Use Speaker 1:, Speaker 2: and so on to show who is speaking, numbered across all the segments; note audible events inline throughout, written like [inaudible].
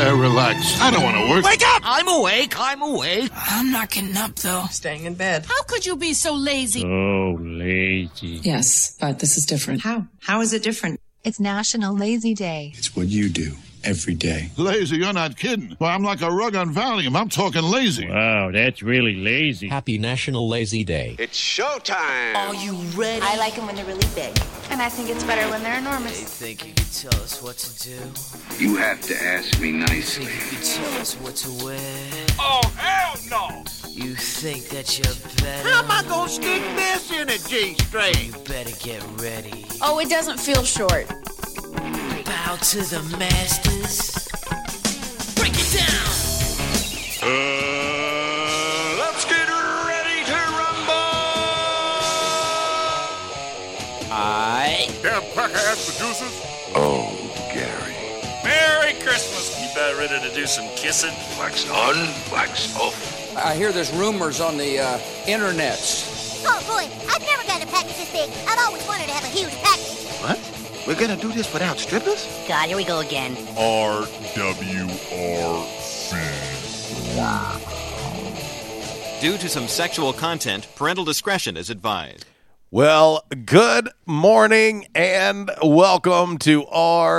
Speaker 1: Wake up!
Speaker 2: Uh, relax. I don't want to work.
Speaker 1: Wake up!
Speaker 3: I'm awake. I'm awake.
Speaker 4: I'm not getting up though.
Speaker 5: Staying in bed.
Speaker 4: How could you be so lazy?
Speaker 6: Oh, lazy.
Speaker 5: Yes, but this is different.
Speaker 7: How? How is it different?
Speaker 8: It's National Lazy Day.
Speaker 9: It's what you do every day.
Speaker 2: Lazy, you're not kidding. Well, I'm like a rug on Valium. I'm talking lazy.
Speaker 6: Wow, that's really lazy.
Speaker 10: Happy National Lazy Day.
Speaker 1: It's showtime.
Speaker 3: Are you ready?
Speaker 8: I like them when they're really big.
Speaker 11: And I think it's better when they're
Speaker 3: They
Speaker 11: enormous.
Speaker 3: think you can tell us what to do.
Speaker 9: You have to ask me nicely.
Speaker 3: You Think you can tell us what to wear.
Speaker 1: Oh, hell no!
Speaker 3: You think that you're better.
Speaker 1: How am I gonna stick this in a G-string?
Speaker 3: You better get ready.
Speaker 11: Oh, it doesn't feel short.
Speaker 3: Bow to the masters. Break it down.
Speaker 1: Uh, let's get ready to rumble!
Speaker 3: I.
Speaker 2: Damn cracker-ass producers.
Speaker 9: Oh, Gary.
Speaker 1: Merry Christmas!
Speaker 12: You about ready to do some kissing?
Speaker 9: Wax on, wax off.
Speaker 13: I hear there's rumors on the uh, internets.
Speaker 14: Oh boy, I've never gotten a package this big. I've always wanted to have a huge package.
Speaker 1: What? We're gonna do this without strippers?
Speaker 8: God, here we go again. RWRC.
Speaker 15: Due to some sexual content, parental discretion is advised.
Speaker 16: Well, good morning and welcome to RWRC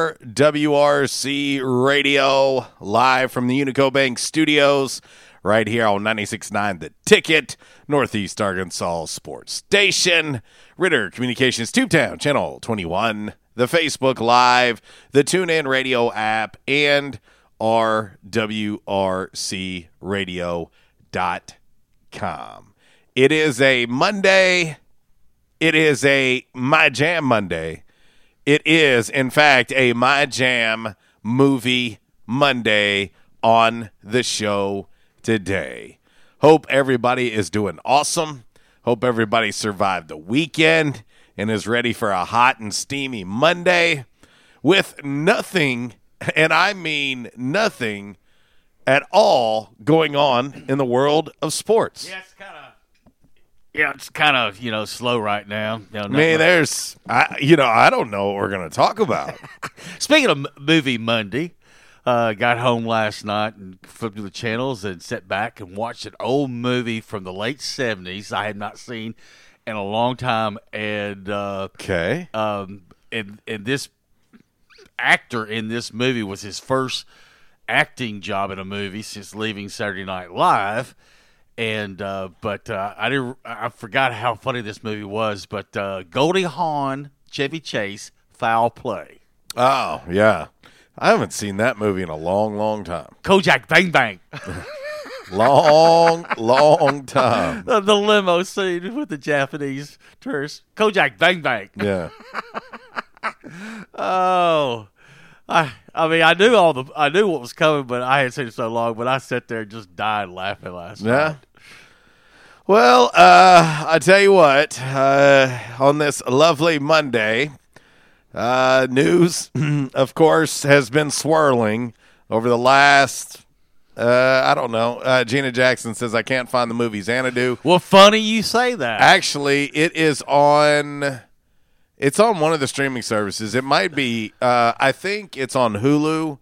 Speaker 16: Radio live from the Unico Bank Studios right here on 96.9 The Ticket, Northeast Arkansas Sports Station, Ritter Communications Tubetown, Channel 21, the Facebook Live, the TuneIn Radio app, and RWRCRadio.com. It is a Monday. It is a My Jam Monday. It is, in fact, a My Jam movie Monday on the show today. Hope everybody is doing awesome. Hope everybody survived the weekend and is ready for a hot and steamy Monday with nothing, [laughs] and I mean nothing at all going on in the world of sports.
Speaker 17: Yeah, it's kind of. Yeah, it's kind of you know slow right now. You know,
Speaker 16: I mean, there's, I, you know, I don't know what we're going to talk about. [laughs]
Speaker 17: Speaking of movie Monday, uh, got home last night and flipped through the channels and sat back and watched an old movie from the late seventies I had not seen in a long time, and uh,
Speaker 16: okay,
Speaker 17: um, and and this actor in this movie was his first acting job in a movie since leaving Saturday Night Live. And uh, but uh, I didn't. I forgot how funny this movie was. But uh, Goldie Hawn, Chevy Chase, foul play.
Speaker 16: Oh yeah, I haven't seen that movie in a long, long time.
Speaker 17: Kojak Bang Bang. [laughs]
Speaker 16: long, long time.
Speaker 17: The, the limo scene with the Japanese tourist Kojak Bang Bang.
Speaker 16: Yeah. [laughs]
Speaker 17: oh, I I mean I knew all the I knew what was coming, but I hadn't seen it so long. But I sat there and just died laughing last
Speaker 16: Yeah.
Speaker 17: night.
Speaker 16: Well, uh, I tell you what, uh, on this lovely Monday, uh, news, [clears throat] of course, has been swirling over the last, uh, I don't know. Uh, Gina Jackson says, I can't find the movie Xanadu.
Speaker 17: Well, funny you say that.
Speaker 16: Actually, it is on. It's on one of the streaming services. It might be. Uh, I think it's on Hulu,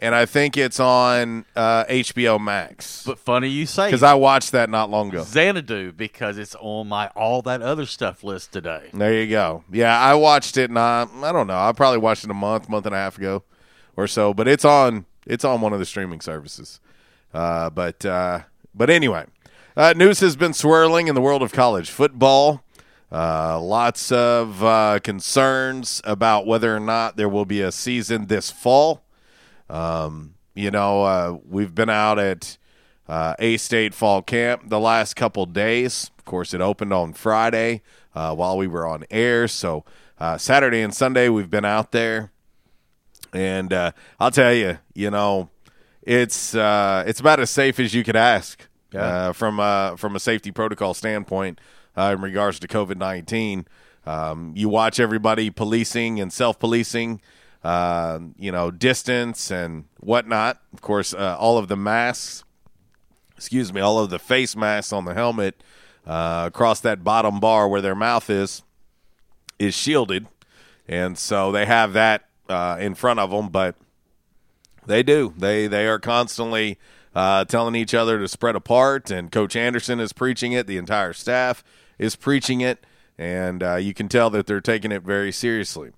Speaker 16: and I think it's on uh, HBO Max.
Speaker 17: But funny you say
Speaker 16: because I watched that not long ago.
Speaker 17: Xanadu because it's on my all that other stuff list today.
Speaker 16: There you go. Yeah, I watched it. And I, I don't know. I probably watched it a month, month and a half ago, or so. But it's on. It's on one of the streaming services. Uh, but uh, but anyway, uh, news has been swirling in the world of college football. Uh, lots of concerns about whether or not there will be a season this fall. Um, you know, we've been out at A State Fall Camp the last couple days. Of course, it opened on Friday while we were on air. So Saturday and Sunday we've been out there, and uh, I'll tell you, you know, it's uh, it's about as safe as you could ask uh, from uh, from a safety protocol standpoint uh, in regards to COVID nineteen. Um, you watch everybody policing and self policing, uh, you know, distance and whatnot. Of course, uh, all of the masks, excuse me, all of the face masks on the helmet uh, across that bottom bar where their mouth is is shielded, and so they have that uh, in front of them. But they do they they are constantly uh, telling each other to spread apart, and Coach Anderson is preaching it. The entire staff is preaching it, and uh, you can tell that they're taking it very seriously.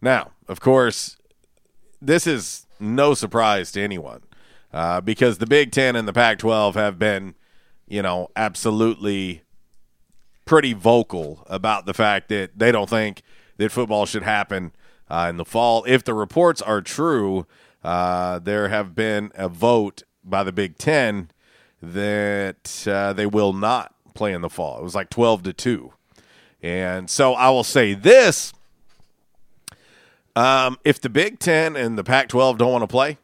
Speaker 16: Now, of course, this is no surprise to anyone uh, because the Big Ten and the Pac 12 have been, you know, absolutely pretty vocal about the fact that they don't think that football should happen uh, in the fall. If the reports are true, uh, there have been a vote by the Big Ten that uh, they will not play in the fall. It was like 12 to 2. And so I will say this um, if the Big Ten and the Pac 12 don't want to play,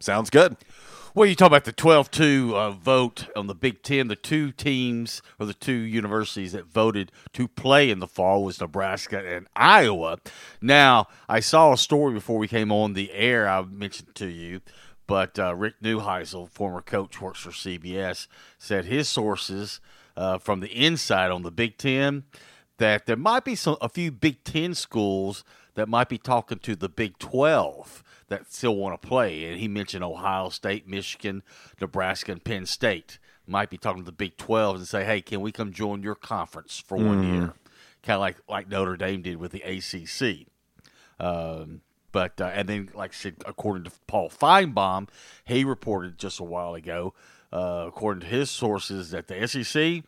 Speaker 16: sounds good.
Speaker 17: Well, you talk about the 12 2 uh, vote on the Big Ten. The two teams or the two universities that voted to play in the fall was Nebraska and Iowa. Now, I saw a story before we came on the air I mentioned to you, but uh, Rick Neuheisel, former coach, works for CBS, said his sources uh, from the inside on the Big Ten that there might be some a few Big Ten schools that might be talking to the Big 12 that still want to play. And he mentioned Ohio State, Michigan, Nebraska, and Penn State. Might be talking to the Big 12 and say, hey, can we come join your conference for one
Speaker 16: Mhm.
Speaker 17: year? Kind of like, like Notre Dame did with the ACC. Um, but, uh, and then, like I said, according to Paul Finebaum, he reported just a while ago, uh, according to his sources, that the SEC,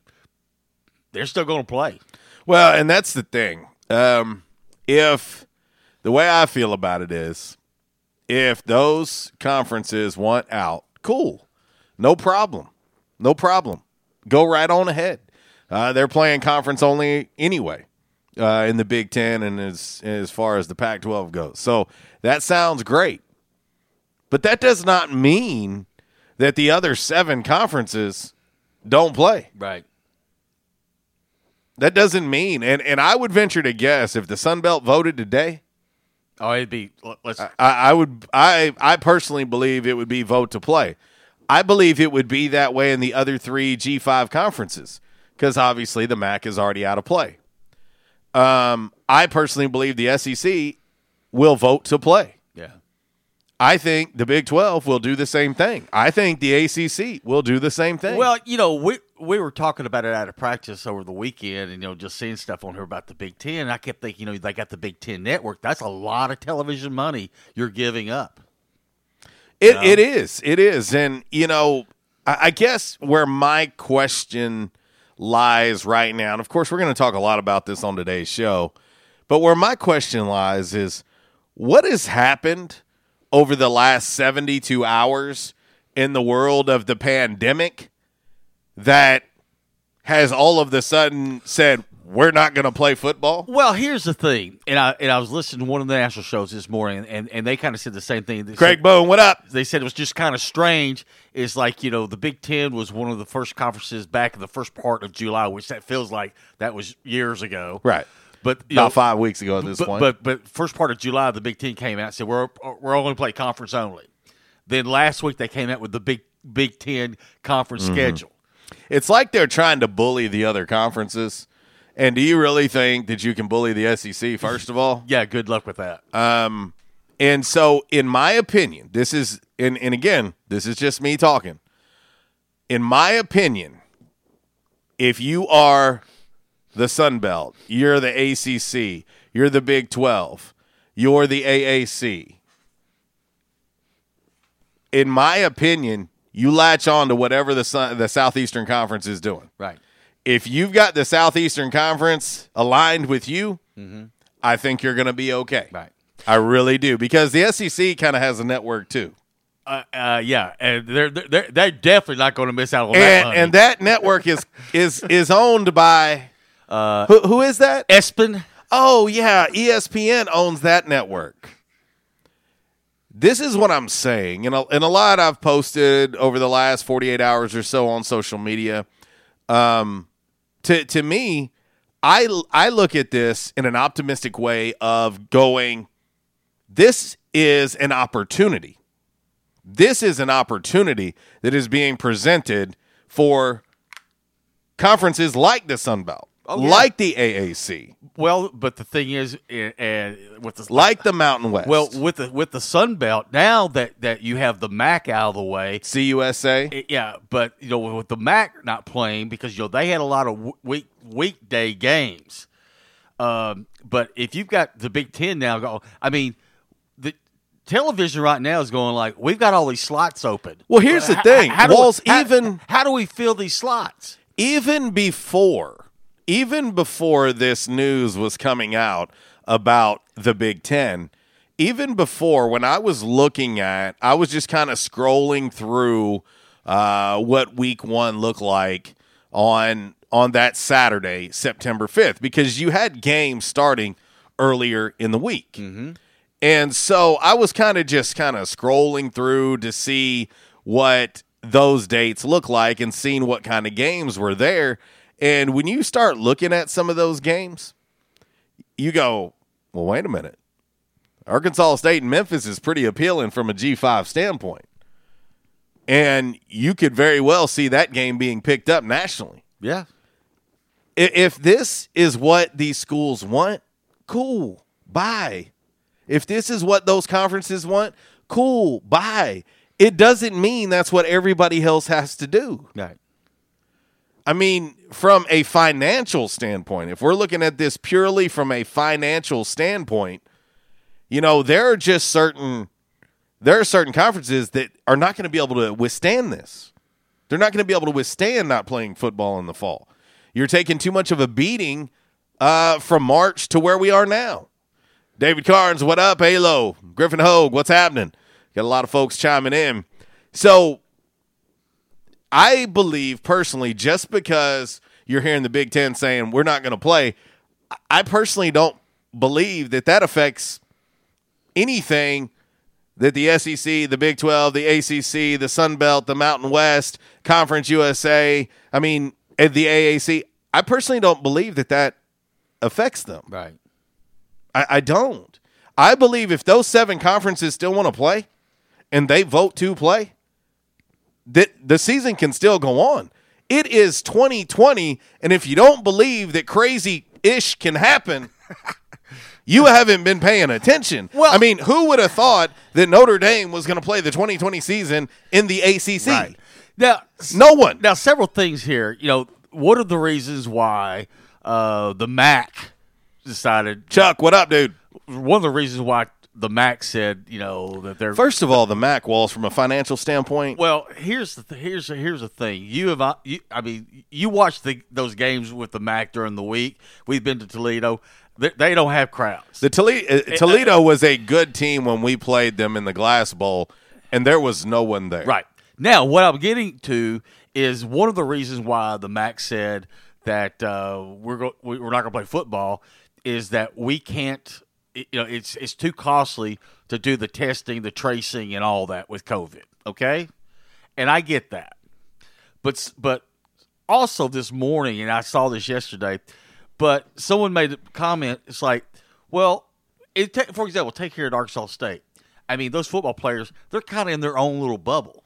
Speaker 17: they're still going to play.
Speaker 16: Well, and that's the thing. Um, if the way I feel about it is, if those conferences want out, cool, no problem, no problem. Go right on ahead. Uh, they're playing conference only anyway uh, in the Big Ten and as as far as the Pac-12 goes. So that sounds great, but that does not mean that the other seven conferences don't play.
Speaker 17: Right.
Speaker 16: That doesn't mean, and, and I would venture to guess if the Sun Belt voted today,
Speaker 17: Oh, it'd be, let's,
Speaker 16: I, I would, I, I personally believe it would be vote to play. I believe it would be that way in the other three G5 conferences because obviously the MAC is already out of play. Um, I personally believe the SEC will vote to play.
Speaker 17: Yeah.
Speaker 16: I think the Big 12 will do the same thing. I think the ACC will do the same thing.
Speaker 17: Well, you know, we we were talking about it out of practice over the weekend, and you know, just seeing stuff on here about the Big Ten. I kept thinking, you know, they got the Big Ten network. That's a lot of television money you're giving up.
Speaker 16: It it is. It is. And you know, I, I guess where my question lies right now, and of course we're gonna talk a lot about this on today's show, but where my question lies is what has happened over the last 72 hours in the world of the pandemic that has all of the sudden said we're not going to play football?
Speaker 17: Well, here's the thing, and I and I was listening to one of the national shows this morning, and, and they kind of said the same thing. They
Speaker 16: Craig
Speaker 17: said-
Speaker 16: Bowen, what up?
Speaker 17: They said it was just kind of strange. It's like you know the Big Ten was one of the first conferences back in the first part of July, which that feels like that was years ago,
Speaker 16: Right.
Speaker 17: But
Speaker 16: About
Speaker 17: know,
Speaker 16: five weeks ago at this
Speaker 17: but,
Speaker 16: point.
Speaker 17: But but first part of July, the Big Ten came out and said we're we're only play conference only. Then last week they came out with the Big Big Ten conference
Speaker 16: Mhm.
Speaker 17: schedule.
Speaker 16: It's like they're trying to bully the other conferences. And do you really think that you can bully the SEC, first of all? [laughs]
Speaker 17: Yeah, good luck with that.
Speaker 16: Um, and so, in my opinion, this is, and, and again, this is just me talking. In my opinion, if you are the Sun Belt, you're the ACC, you're the Big 12, you're the AAC, in my opinion, you latch on to whatever the the Southeastern Conference is doing.
Speaker 17: Right.
Speaker 16: If you've got the Southeastern Conference aligned with you, I think you're going to be okay.
Speaker 17: Right.
Speaker 16: I really do because the SEC kind of has a network too.
Speaker 17: Uh, uh, yeah, and they're they're they're definitely not going to miss out on that
Speaker 16: and,
Speaker 17: money.
Speaker 16: and that network is [laughs] is is owned by
Speaker 17: uh,
Speaker 16: who, who is that?
Speaker 17: Espen.
Speaker 16: Oh yeah, ESPN owns that network. This is what I'm saying, and a, and a lot I've posted over the last 48 hours or so on social media. Um, to to me, I I look at this in an optimistic way of going. This is an opportunity. This is an opportunity that is being presented for conferences like the Sun Belt,
Speaker 17: Oh, yeah.
Speaker 16: like the AAC,
Speaker 17: well, but the thing is, and with the
Speaker 16: like the Mountain West.
Speaker 17: well with the with the Sun Belt now that that you have the MAC out of the way,
Speaker 16: CUSA.
Speaker 17: it- eh, yeah. But you know with the MAC not playing because you know they had a lot of week weekday games. Um, but if you've got the Big Ten now, go. I mean, the television right now is going like we've got all these slots open.
Speaker 16: Well, here's the thing.
Speaker 17: how do we-
Speaker 16: Walls,
Speaker 17: how-
Speaker 16: even
Speaker 17: how do we fill these slots?
Speaker 16: even before, even before this news was coming out about the Big Ten, even before when I was looking at, I was just kind of scrolling through uh, what Week One looked like on on that Saturday, September fifth, because you had games starting earlier in the week. And so I was kind of just kind of scrolling through to see what those dates look like and seeing what kind of games were there. And when you start looking at some of those games, you go, well, wait a minute. Arkansas State and Memphis is pretty appealing from a G5 standpoint. And you could very well see that game being picked up nationally.
Speaker 17: Yeah.
Speaker 16: If this is what these schools want, cool, bye. If this is what those conferences want, cool, bye. It doesn't mean that's what everybody else has to do.
Speaker 17: Right.
Speaker 16: I mean, from a financial standpoint, if we're looking at this purely from a financial standpoint, you know, there are just certain there are certain conferences that are not going to be able to withstand this. They're not going to be able to withstand not playing football in the fall. You're taking too much of a beating uh, from March to where we are now. David Carnes, what up? Halo. Griffin Hogue, what's happening? Got a lot of folks chiming in. So I believe personally, just because you're hearing the Big Ten saying we're not going to play, I personally don't believe that that affects anything that the SEC, the Big 12, the ACC, the Sun Belt, the Mountain West, Conference USA, I mean, the AAC, I personally don't believe that that affects them.
Speaker 17: Right.
Speaker 16: I, I don't. I believe if those seven conferences still want to play and they vote to play, that the season can still go on. It is 2020, and if you don't believe that crazy ish can happen, [laughs] you haven't been paying attention. Well, I mean, who would have thought that Notre Dame was going to play the 2020 season in the ACC?
Speaker 17: Right. Now,
Speaker 16: no one.
Speaker 17: Now, several things here. You know, what are the reasons why uh, the MAC decided?
Speaker 16: Chuck, what up, dude?
Speaker 17: One of the reasons why the MAC said, you know, that they're
Speaker 16: First of all, the MAC walls from a financial standpoint.
Speaker 17: Well, here's the th- here's here's the thing. You have uh, you, I mean, you watch the those games with the MAC during the week. We've been to Toledo. They, they don't have crowds.
Speaker 16: The Toledo, uh, Toledo was a good team when we played them in the Glass Bowl, and there was no one there.
Speaker 17: Right. Now, what I'm getting to is one of the reasons why the MAC said that uh, we're go- we're not going to play football is that we can't. You know, it's it's too costly to do the testing, the tracing, and all that with COVID. Okay, and I get that, but but also this morning, and I saw this yesterday, but someone made a comment. It's like, well, it ta- for example, take here at Arkansas State. I mean, those football players, they're kind of in their own little bubble.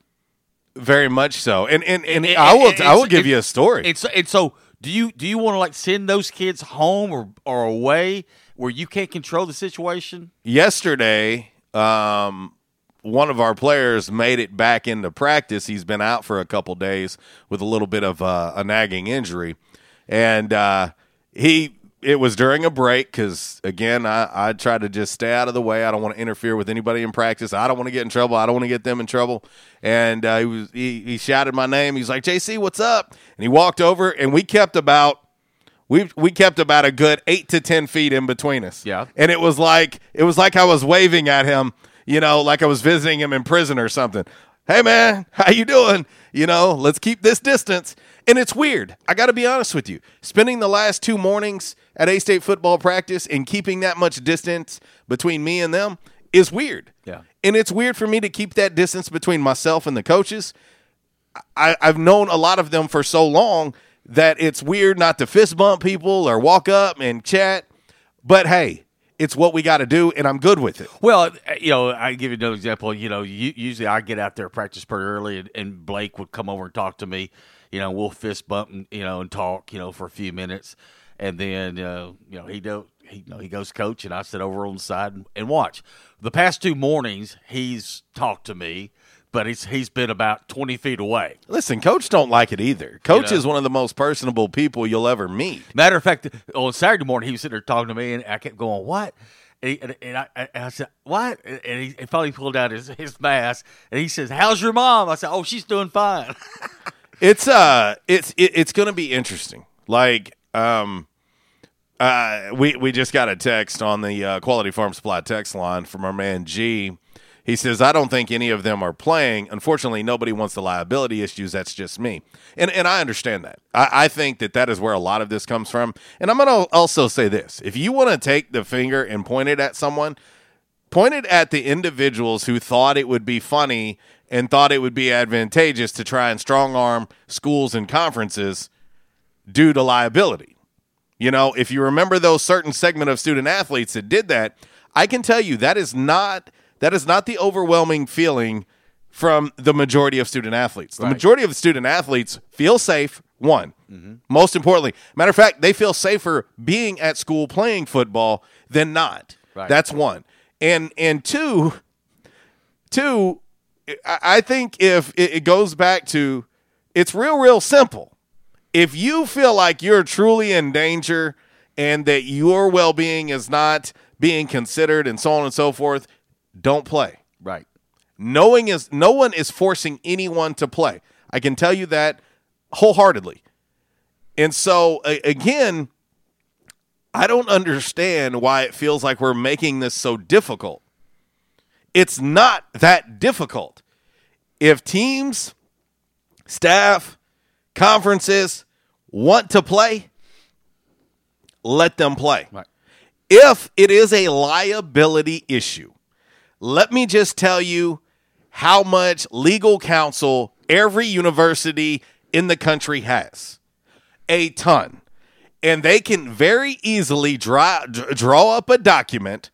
Speaker 16: Very much so. And and, and I will I will give you a story.
Speaker 17: And so, and so do you do you want to like send those kids home or or away where you can't control the situation?
Speaker 16: Yesterday, um, one of our players made it back into practice. He's been out for a couple days with a little bit of uh, a nagging injury, and uh, he it was during a break because again, I I try to just stay out of the way. I don't want to interfere with anybody in practice. I don't want to get in trouble. I don't want to get them in trouble. And uh, he was he, he shouted my name. He's like, "JC, what's up?" And he walked over, and we kept about we we kept about a good eight to ten feet in between us.
Speaker 17: Yeah.
Speaker 16: and it was like it was like I was waving at him, you know, like I was visiting him in prison or something. Hey man, how you doing? You know, let's keep this distance. And it's weird. I got to be honest with you. Spending the last two mornings at A State football practice and keeping that much distance between me and them is weird.
Speaker 17: Yeah.
Speaker 16: And it's weird for me to keep that distance between myself and the coaches. I, I've known a lot of them for so long that it's weird not to fist bump people or walk up and chat. But hey, it's what we got to do, and I'm good with it.
Speaker 17: Well, you know, I give you another example. You know, usually I get out there practice pretty early, and, and Blake would come over and talk to me. You know, we'll fist bump, and, you know, and talk, you know, for a few minutes, and then uh, you know he do he you know, he goes coach, and I sit over on the side and, and watch. The past two mornings, he's talked to me, but he's he's been about twenty feet away.
Speaker 16: Listen, coach don't like it either. Coach
Speaker 17: know?
Speaker 16: is one of the most personable people you'll ever meet.
Speaker 17: Matter of fact, on Saturday morning, he was sitting there talking to me, and I kept going, "What?" And, he, and, and I, and I said, "What?" And he, and finally pulled out his, his mask, and he says, "How's your mom?" I said, "Oh, she's doing fine." [laughs]
Speaker 16: It's uh, it's it, it's gonna be interesting. Like um, uh, we we just got a text on the uh, Quality Farm Supply text line from our man G. He says, "I don't think any of them are playing. Unfortunately, nobody wants the liability issues. That's just me, and and I understand that. I, I think that that is where a lot of this comes from. And I'm gonna also say this: if you want to take the finger and point it at someone, point it at the individuals who thought it would be funny and thought it would be advantageous to try and strong arm schools and conferences due to liability. You know, if you remember those certain segment of student athletes that did that, I can tell you that is not that is not the overwhelming feeling from the majority of student athletes. The
Speaker 17: Right.
Speaker 16: majority of student athletes feel safe. One, mm-hmm. most importantly, matter of fact, they feel safer being at school playing football than not.
Speaker 17: Right.
Speaker 16: That's one, and and two, two. I think if it it goes back to, it's real, real simple if you feel like you're truly in danger and that your well being is not being considered and so on and so forth, don't play.
Speaker 17: right.
Speaker 16: Knowing is no one is forcing anyone to play. I can tell you that wholeheartedly. And so a- again, I don't understand why it feels like we're making this so difficult. It's not that difficult. If teams, staff, conferences want to play, let them play.
Speaker 17: Right.
Speaker 16: If it is a liability issue, let me just tell you how much legal counsel every university in the country has a ton. And they can very easily draw, draw up a document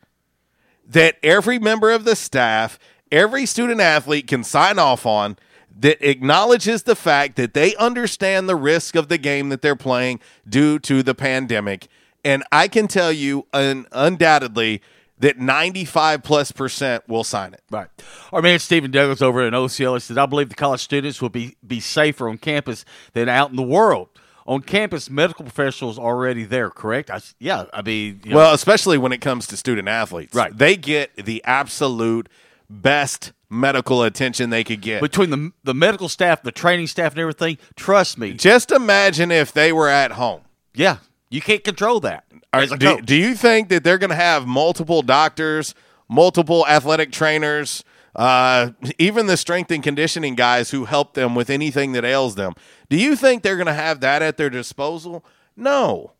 Speaker 16: that every member of the staff, every student athlete can sign off on that acknowledges the fact that they understand the risk of the game that they're playing due to the pandemic. And I can tell you un- undoubtedly that 95 plus percent will sign it.
Speaker 17: Right. Our man Stephen Douglas over at OCL said, I believe the college students will be, be safer on campus than out in the world. On campus, medical professionals are already there, correct? I, yeah, I mean, you know,
Speaker 16: Well, especially when it comes to student athletes.
Speaker 17: Right.
Speaker 16: They get the absolute best medical attention they could get.
Speaker 17: between the the medical staff, the training staff, and everything, trust me.
Speaker 16: Just imagine if they were at home.
Speaker 17: Yeah, you can't control that. as
Speaker 16: do, do you think that they're going to have multiple doctors, multiple athletic trainers, uh, even the strength and conditioning guys who help them with anything that ails them? Do you think they're going to have that at their disposal? No.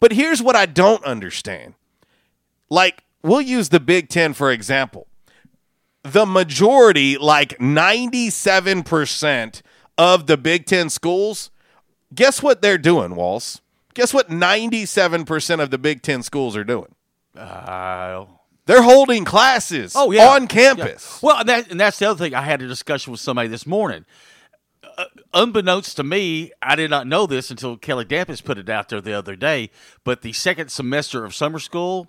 Speaker 16: But here's what I don't understand. Like, we'll use the Big Ten for example. The majority, like 97% of the Big Ten schools, guess what they're doing, Walls? Guess what 97% of the Big Ten schools are doing?
Speaker 17: Uh,
Speaker 16: They're holding classes
Speaker 17: oh yeah,
Speaker 16: on campus.
Speaker 17: Yeah. Well, and, that, and that's the other thing. I had a discussion with somebody this morning. Uh, unbeknownst to me, I did not know this until Kelly Dampus put it out there the other day. But the second semester of summer school,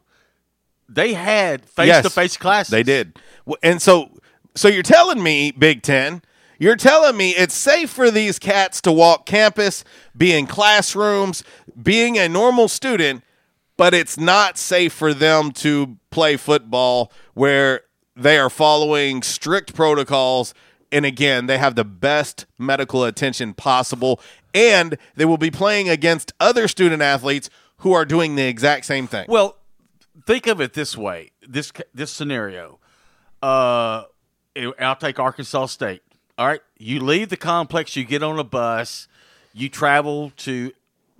Speaker 17: they had face to face classes.
Speaker 16: They did. And so so you're telling me, Big 10, You're telling me it's safe for these cats to walk campus, be in classrooms, being a normal student, but it's not safe for them to play football where they are following strict protocols. And again, they have the best medical attention possible. And they will be playing against other student athletes who are doing the exact same thing.
Speaker 17: Well, think of it this way: this this scenario. Uh, I'll take Arkansas State. All right, you leave the complex, you get on a bus, you travel to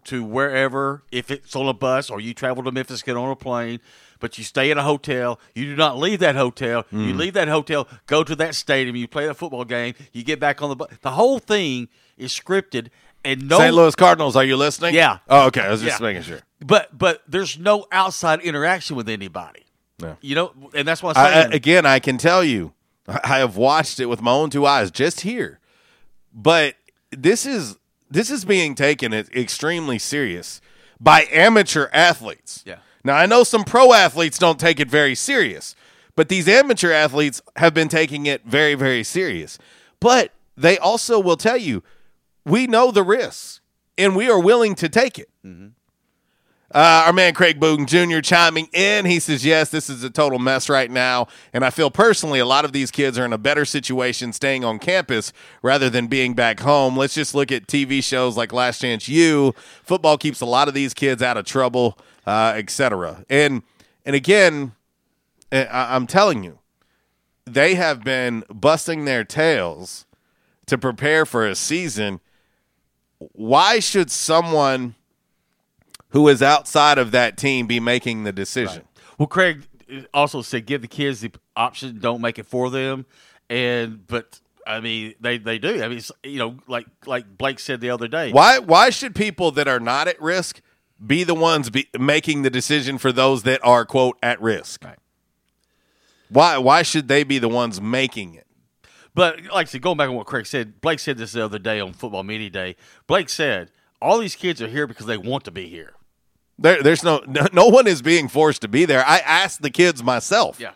Speaker 17: to wherever, if it's on a bus, or you travel to Memphis, get on a plane. But you stay in a hotel. You do not leave that hotel. You
Speaker 16: Mm.
Speaker 17: leave that hotel, go to that stadium. You play the football game. You get back on the bus. The whole thing is scripted, and no
Speaker 16: St. Louis Cardinals, are you listening?
Speaker 17: Yeah.
Speaker 16: Oh, okay. I was just
Speaker 17: Yeah.
Speaker 16: making sure.
Speaker 17: But but there's no outside interaction with anybody.
Speaker 16: No.
Speaker 17: You know, and that's
Speaker 16: I, I- again, I can tell you, I have watched it with my own two eyes just here. But this is this is being taken extremely serious by amateur athletes.
Speaker 17: Yeah.
Speaker 16: Now I know some pro athletes don't take it very serious, but these amateur athletes have been taking it very very serious. But they also will tell you, we know the risks and we are willing to take it. Mm-hmm. Uh, our man Craig Boone Jr. chiming in. He says, Yes, this is a total mess right now. And I feel personally a lot of these kids are in a better situation staying on campus rather than being back home. Let's just look at TV shows like Last Chance U. Football keeps a lot of these kids out of trouble, uh, etc. And and again, I- I'm telling you, they have been busting their tails to prepare for a season. Why should someone who is outside of that team be making the decision?
Speaker 17: well, Craig uh, also said give the kids the option, don't make it for them. And but I mean, they they do. I mean, you know, like like Blake said the other day.
Speaker 16: Why why should people that are not at risk be the ones be, making the decision for those that are quote at risk? Why why should they be the ones making it?
Speaker 17: But like I said, going back on what Craig said, Blake said this the other day on Football Media Day. Blake said all these kids are here because they want to be here.
Speaker 16: There, there's no, no no one is being forced to be there. I asked the kids myself.
Speaker 17: Yeah.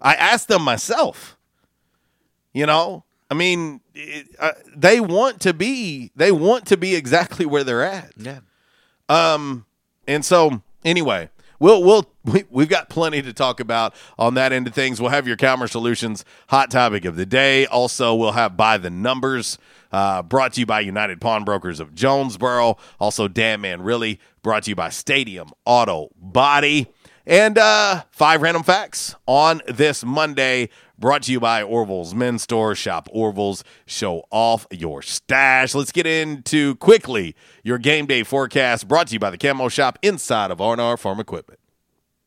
Speaker 16: I asked them myself. You know, I mean, it, uh, they want to be. They want to be exactly where they're at.
Speaker 17: Yeah.
Speaker 16: Um, and so anyway, we'll we'll we, we've got plenty to talk about on that end of things. We'll have your Calmer Solutions hot topic of the day. Also, we'll have by the numbers. Uh, brought to you by United Pawnbrokers of Jonesboro. Also, Damn Man Really brought to you by Stadium Auto Body. And uh, five random facts on this Monday, brought to you by Orville's Men's Store. Shop Orville's, show off your stash. Let's get into quickly your game day forecast, brought to you by the Camo Shop inside of R&R Farm Equipment.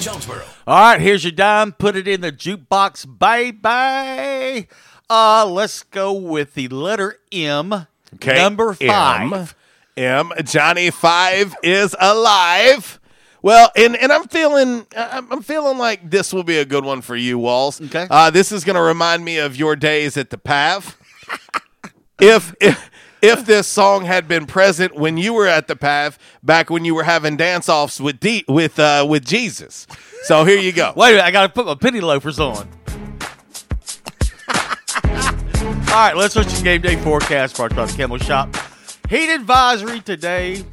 Speaker 18: Jonesboro.
Speaker 17: All right, here's your dime. Put it in the jukebox, Bye bye. Uh, let's go with the letter M.
Speaker 16: Okay.
Speaker 17: Number five.
Speaker 16: M. M. Johnny Five is alive. Well, and, and I'm feeling I'm I'm feeling like this will be a good one for you, Walls.
Speaker 17: Okay.
Speaker 16: Uh, this is going to remind me of your days at the Pav. [laughs] if if if this song had been present when you were at the Pav back when you were having dance offs with D, with uh, with Jesus. So here you go. [laughs]
Speaker 17: Wait a minute, I got to put my penny loafers on. [laughs] All right, let's switch to game day forecast brought by the Camo Shop. Heat advisory today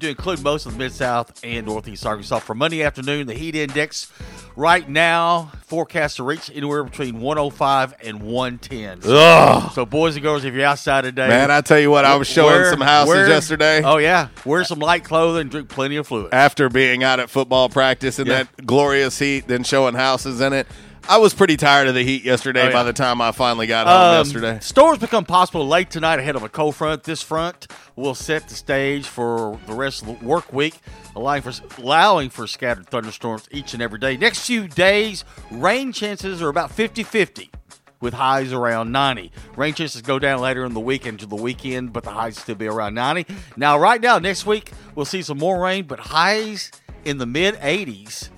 Speaker 17: to include most of the Mid South and Northeast Arkansas for Monday afternoon. The heat index right now forecast to reach anywhere between 105 and 110. So,
Speaker 16: Ugh.
Speaker 17: so boys and girls, if you're outside today,
Speaker 16: Man, I tell you what, I was showing
Speaker 17: wear-
Speaker 16: some houses
Speaker 17: wear-
Speaker 16: yesterday.
Speaker 17: Oh yeah, wear some light clothing, drink plenty of fluid.
Speaker 16: after being out at football practice in
Speaker 17: Yeah.
Speaker 16: that glorious heat, then showing houses in it. I was pretty tired of the heat yesterday
Speaker 17: Oh, yeah.
Speaker 16: by the time I finally got home
Speaker 17: Um,
Speaker 16: yesterday.
Speaker 17: Storms become possible late tonight ahead of a cold front. This front will set the stage for the rest of the work week, allowing for allowing for scattered thunderstorms each and every day. Next few days, rain chances are about 50-50. with highs around 90. Rain chances go down later in the week into the weekend, but the highs still be around 90. Now, right now, next week, we'll see some more rain, but highs in the mid 80s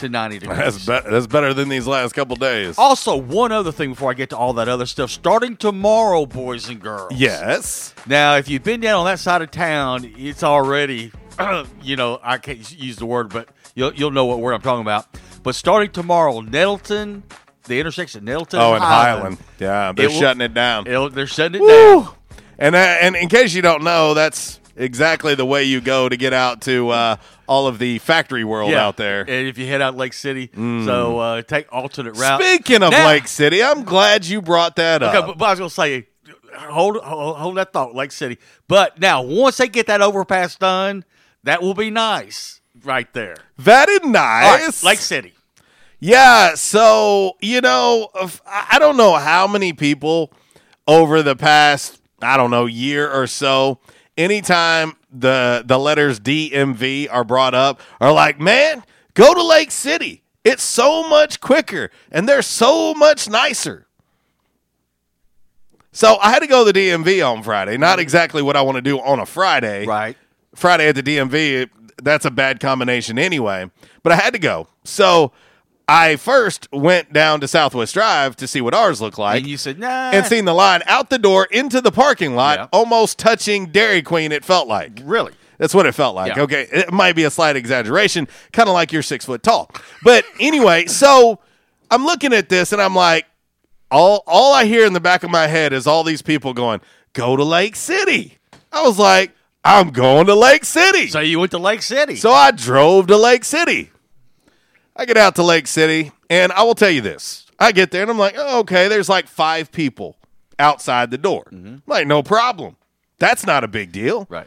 Speaker 17: to 90 degrees.
Speaker 16: That's, be- that's better than these last couple days.
Speaker 17: Also, one other thing before I get to all that other stuff. Starting tomorrow, boys and girls.
Speaker 16: Yes.
Speaker 17: Now, if you've been down on that side of town, it's already, [clears throat] you know, I can't use the word, but you'll, you'll know what word I'm talking about. But starting tomorrow, Nettleton, the intersection, of Nettleton.
Speaker 16: Oh, and
Speaker 17: Highland.
Speaker 16: Highland. Yeah, they're
Speaker 17: It will-
Speaker 16: shutting it down.
Speaker 17: they're shutting it
Speaker 16: Woo!
Speaker 17: down.
Speaker 16: And uh, and in case you don't know, that's exactly the way you go to get out to uh, all of the factory world
Speaker 17: Yeah.
Speaker 16: out there.
Speaker 17: And if you head out Lake City, so uh, take alternate route.
Speaker 16: Speaking of
Speaker 17: Now-
Speaker 16: Lake City, I'm glad you brought that up.
Speaker 17: Okay, but, but I was gonna say, hold, hold hold that thought, Lake City. But now, once they get that overpass done, that will be nice, right there.
Speaker 16: that is
Speaker 17: All
Speaker 16: nice.
Speaker 17: Lake City.
Speaker 16: Yeah, so you know, if- I I don't know how many people over the past I don't know year or so, anytime the the letters DMV are brought up, are like, man, go to Lake City. It's so much quicker and they're so much nicer. So I had to go to the DMV on Friday. Not exactly what I want to do on a Friday.
Speaker 17: Right.
Speaker 16: Friday at the DMV, that's a bad combination anyway. But I had to go. So I first went down to Southwest Drive to see what ours look like.
Speaker 17: And you said, nah.
Speaker 16: and seen the line out the door into the parking lot,
Speaker 17: Yeah.
Speaker 16: almost touching Dairy Queen, it felt like.
Speaker 17: Really?
Speaker 16: That's what it felt like.
Speaker 17: Yeah.
Speaker 16: Okay. It might be a slight exaggeration, kind of like you're six foot tall. But anyway, so I'm looking at this and I'm like, all all I hear in the back of my head is all these people going, go to Lake City. I was like, I'm going to Lake City.
Speaker 17: So you went to Lake City.
Speaker 16: So I drove to Lake City. I get out to Lake City, and I will tell you this. I get there, and I'm like, oh, okay, there's like five people outside the door. I'm like, no problem. That's not a big deal.
Speaker 17: right.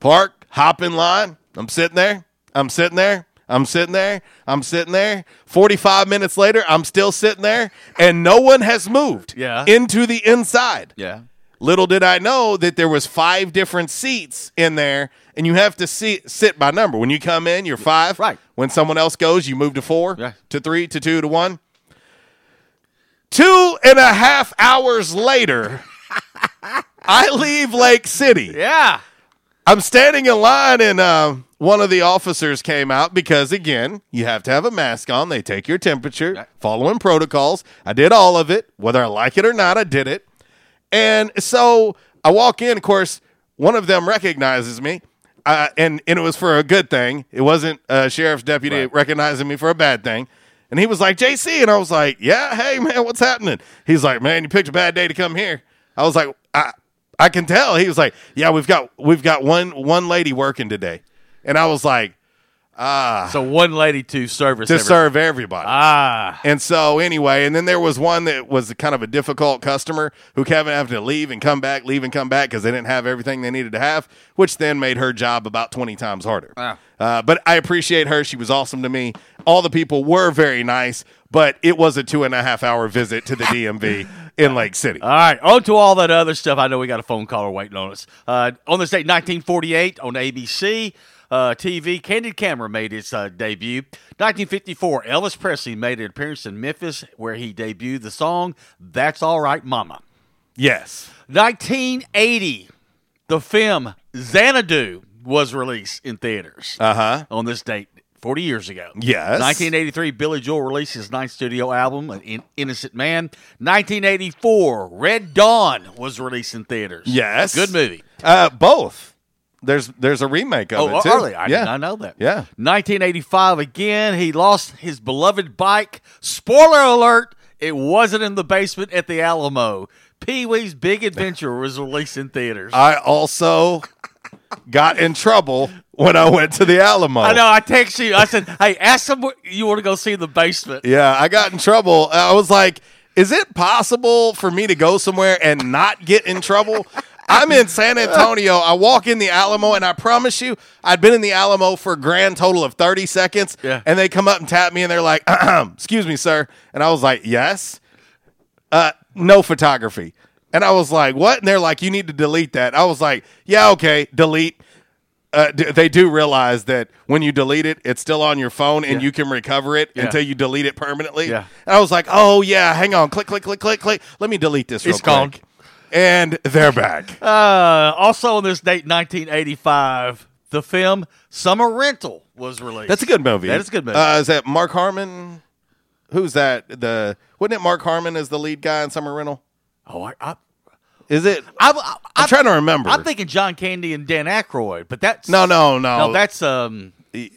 Speaker 16: Park, hop in line. I'm sitting there. I'm sitting there. I'm sitting there. I'm sitting there. 45 minutes later, I'm still sitting there, and no one has moved
Speaker 17: Yeah.
Speaker 16: into the inside.
Speaker 17: Yeah.
Speaker 16: Little did I know that there was five different seats in there, and you have to see, sit by number. When you come in, you're five.
Speaker 17: Right.
Speaker 16: When someone else goes, you move to four,
Speaker 17: Yeah.
Speaker 16: to three, to two, to one. Two and a half hours later, [laughs] I leave Lake City.
Speaker 17: Yeah.
Speaker 16: I'm standing in line, and um, one of the officers came out because, again, you have to have a mask on. They take your temperature, following protocols. I did all of it, whether I like it or not. I did it, and so I walk in. Of course, one of them recognizes me, uh, and and it was for a good thing. It wasn't a sheriff's deputy
Speaker 17: Right.
Speaker 16: recognizing me for a bad thing. And he was like, "JC," and I was like, "Yeah, hey man, what's happening?" He's like, "Man, you picked a bad day to come here." I was like, "I." I can tell. He was like, "Yeah, we've got we've got one one lady working today," and I was like, "Ah,
Speaker 17: So one lady to service.
Speaker 16: to
Speaker 17: every-
Speaker 16: serve everybody."
Speaker 17: Ah.
Speaker 16: And so anyway, and then there was one that was kind of a difficult customer who Kevin had to leave and come back, leave and come back because they didn't have everything they needed to have, which then made her job about twenty times harder.
Speaker 17: Wow.
Speaker 16: Uh, but I appreciate her; she was awesome to me. All the people were very nice, but it was a two and a half hour visit to the DMV [laughs] in Lake City.
Speaker 17: All right, on to all that other stuff. I know we got a phone caller waiting on us. Uh, on this date, 1948, on ABC uh, TV, Candid Camera made its uh, debut. 1954, Elvis Presley made an appearance in Memphis where he debuted the song "That's All Right, Mama."
Speaker 16: Yes.
Speaker 17: 1980, the film Xanadu was released in theaters.
Speaker 16: Uh huh.
Speaker 17: on this date 40 years ago.
Speaker 16: Yes.
Speaker 17: 1983, Billy Joel released his ninth studio album, An In- Innocent Man. 1984, Red Dawn was released in theaters.
Speaker 16: Yes.
Speaker 17: Good movie.
Speaker 16: Uh, both. There's there's a remake of
Speaker 17: Oh,
Speaker 16: it oh, too.
Speaker 17: early. I
Speaker 16: yeah.
Speaker 17: did not know that.
Speaker 16: Yeah.
Speaker 17: 1985, again, he lost his beloved bike. Spoiler alert, it wasn't in the basement at the Alamo. Pee Wee's Big Adventure [laughs] was released in theaters.
Speaker 16: I also got in trouble when I went to the Alamo.
Speaker 17: I know. I texted you. I said, "Hey, ask them you want to go see the basement."
Speaker 16: Yeah, I got in trouble. I was like, is it possible for me to go somewhere and not get in trouble? I'm in San Antonio. I walk in the Alamo, and I promise you, I'd been in the Alamo for a grand total of 30 seconds.
Speaker 17: Yeah.
Speaker 16: And they come up and tap me, and they're like, [clears throat] excuse me, sir. And I was like, yes. Uh, no photography. And I was like, what? And they're like, you need to delete that. I was like, yeah, okay, delete. uh, d- they do realize that when you delete it, it's still on your phone and
Speaker 17: Yeah.
Speaker 16: you can recover it
Speaker 17: Yeah.
Speaker 16: until you delete it permanently.
Speaker 17: Yeah.
Speaker 16: And I was like, oh yeah, hang on, click, click, click, click, click. Let me delete this. Real
Speaker 17: It's gone.
Speaker 16: Quick. And they're back.
Speaker 17: Uh, also on this date, 1985, the film Summer Rental was released.
Speaker 16: That's a good movie.
Speaker 17: That is a good movie.
Speaker 16: Uh, is that Mark Harmon? Who's that? The wasn't it Mark Harmon as the lead guy in Summer Rental?
Speaker 17: oh, I, I,
Speaker 16: Is it?
Speaker 17: I, I,
Speaker 16: I'm trying to remember.
Speaker 17: I'm thinking John Candy and Dan Aykroyd, but that's
Speaker 16: No, no, no.
Speaker 17: no. That's um.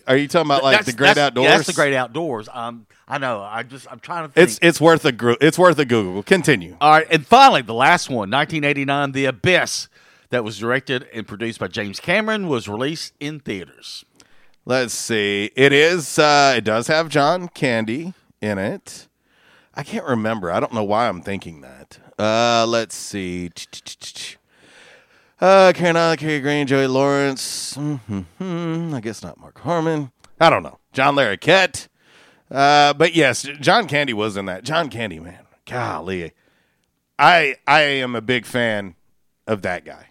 Speaker 16: Are you talking about like the Great
Speaker 17: that's-
Speaker 16: Outdoors?
Speaker 17: Yeah, that's the Great Outdoors. Um, I know. I just I'm trying to think.
Speaker 16: It's it's worth a it's worth a Google. Continue.
Speaker 17: All right, and finally, the last one, 1989, The Abyss, that was directed and produced by James Cameron, was released in theaters.
Speaker 16: Let's see. It is. Uh, it does have John Candy in it. I can't remember. I don't know why I'm thinking that. Uh, let's see. Uh, Karen Allen, Cary Green, Joey Lawrence. hmm I guess not Mark Harmon. I don't know. John Larroquette. Uh, but yes, John Candy was in that. John Candy, man. Golly. I I am a big fan of that guy.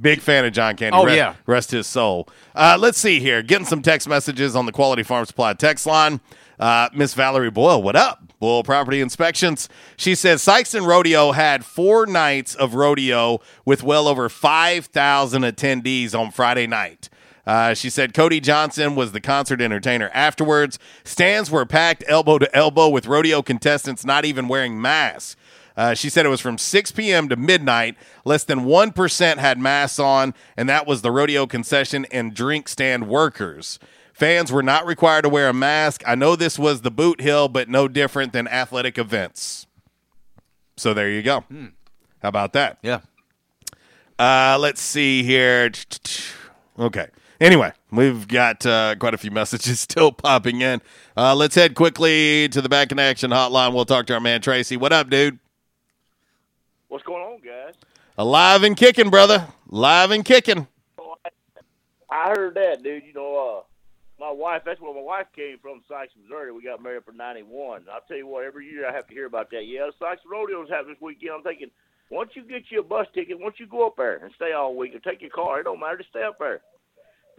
Speaker 16: Big fan of John Candy.
Speaker 17: Oh,
Speaker 16: Re-
Speaker 17: yeah.
Speaker 16: Rest his soul. Uh, let's see here. Getting some text messages on the Quality Farm Supply text line. Uh, Miss Valerie Boyle, what up? Boyle Property Inspections. She says Sikeston Rodeo had four nights of rodeo with well over 5,000 attendees on Friday night. Uh, she said Cody Johnson was the concert entertainer afterwards. Stands were packed elbow to elbow with rodeo contestants not even wearing masks. Uh, she said it was from 6 p.m. to midnight. Less than 1% had masks on, and that was the rodeo concession and drink stand workers. Fans were not required to wear a mask. I know this was the Bootheel, but no different than athletic events. So there you go. How about that?
Speaker 17: Yeah.
Speaker 16: Uh, let's see here. [tsk] Okay. Anyway, we've got uh, quite a few messages [laughs] still popping in. Uh, let's head quickly to the back in action hotline. We'll talk to our man Tracy. What up, dude?
Speaker 19: What's going on, guys?
Speaker 16: Alive and kicking, brother. Live and kicking.
Speaker 19: I heard that, dude. You know, uh, my wife, that's where my wife came from, Sykes, Missouri. We got married for in 91. I'll tell you what, every year I have to hear about that. Yeah, the Sykes Rodeo's happening this weekend. I'm thinking, once you get you a bus ticket, once you go up there and stay all week or take your car, it don't matter, just stay up there.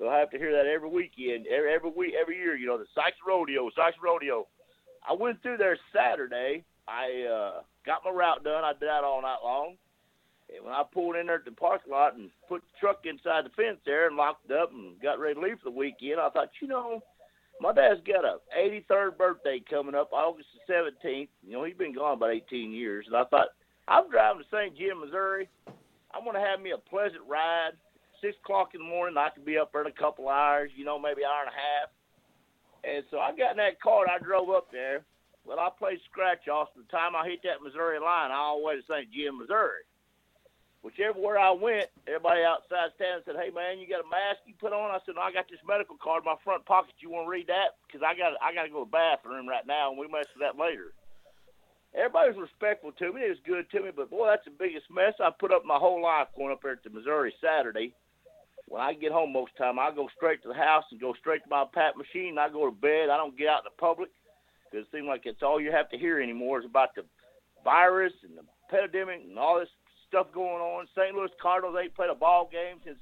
Speaker 19: I have to hear that every weekend, every, every week, every year, you know, the Sykes Rodeo, Sykes Rodeo. I went through there Saturday. I uh, got my route done. I did that all night long. And when I pulled in there at the parking lot and put the truck inside the fence there and locked up and got ready to leave for the weekend, I thought, you know, my dad's got a 83rd birthday coming up August the 17th. You know, he's been gone about 18 years. And I thought, I'm driving to St. Jim, Missouri. I'm going to have me a pleasant ride. 6 o'clock in the morning, I could be up there in a couple hours, you know, maybe an hour and a half. And so I got in that car and I drove up there. Well, I played scratch off. The time I hit that Missouri line, I always St. Jim, Missouri. Whichever where I went, everybody outside standing said, "Hey man, you got a mask you put on?" I said, "No, I got this medical card in my front pocket. You want to read that? Because I got I got to go to the bathroom right now, and we mess with that later." Everybody was respectful to me. It was good to me, but boy, that's the biggest mess I put up my whole life going up there to Missouri Saturday. When I get home most time, I go straight to the house and go straight to my pat machine. I go to bed. I don't get out in the public because it seems like it's all you have to hear anymore is about the virus and the pandemic and all this stuff going on. St. Louis Cardinals ain't played a ball game since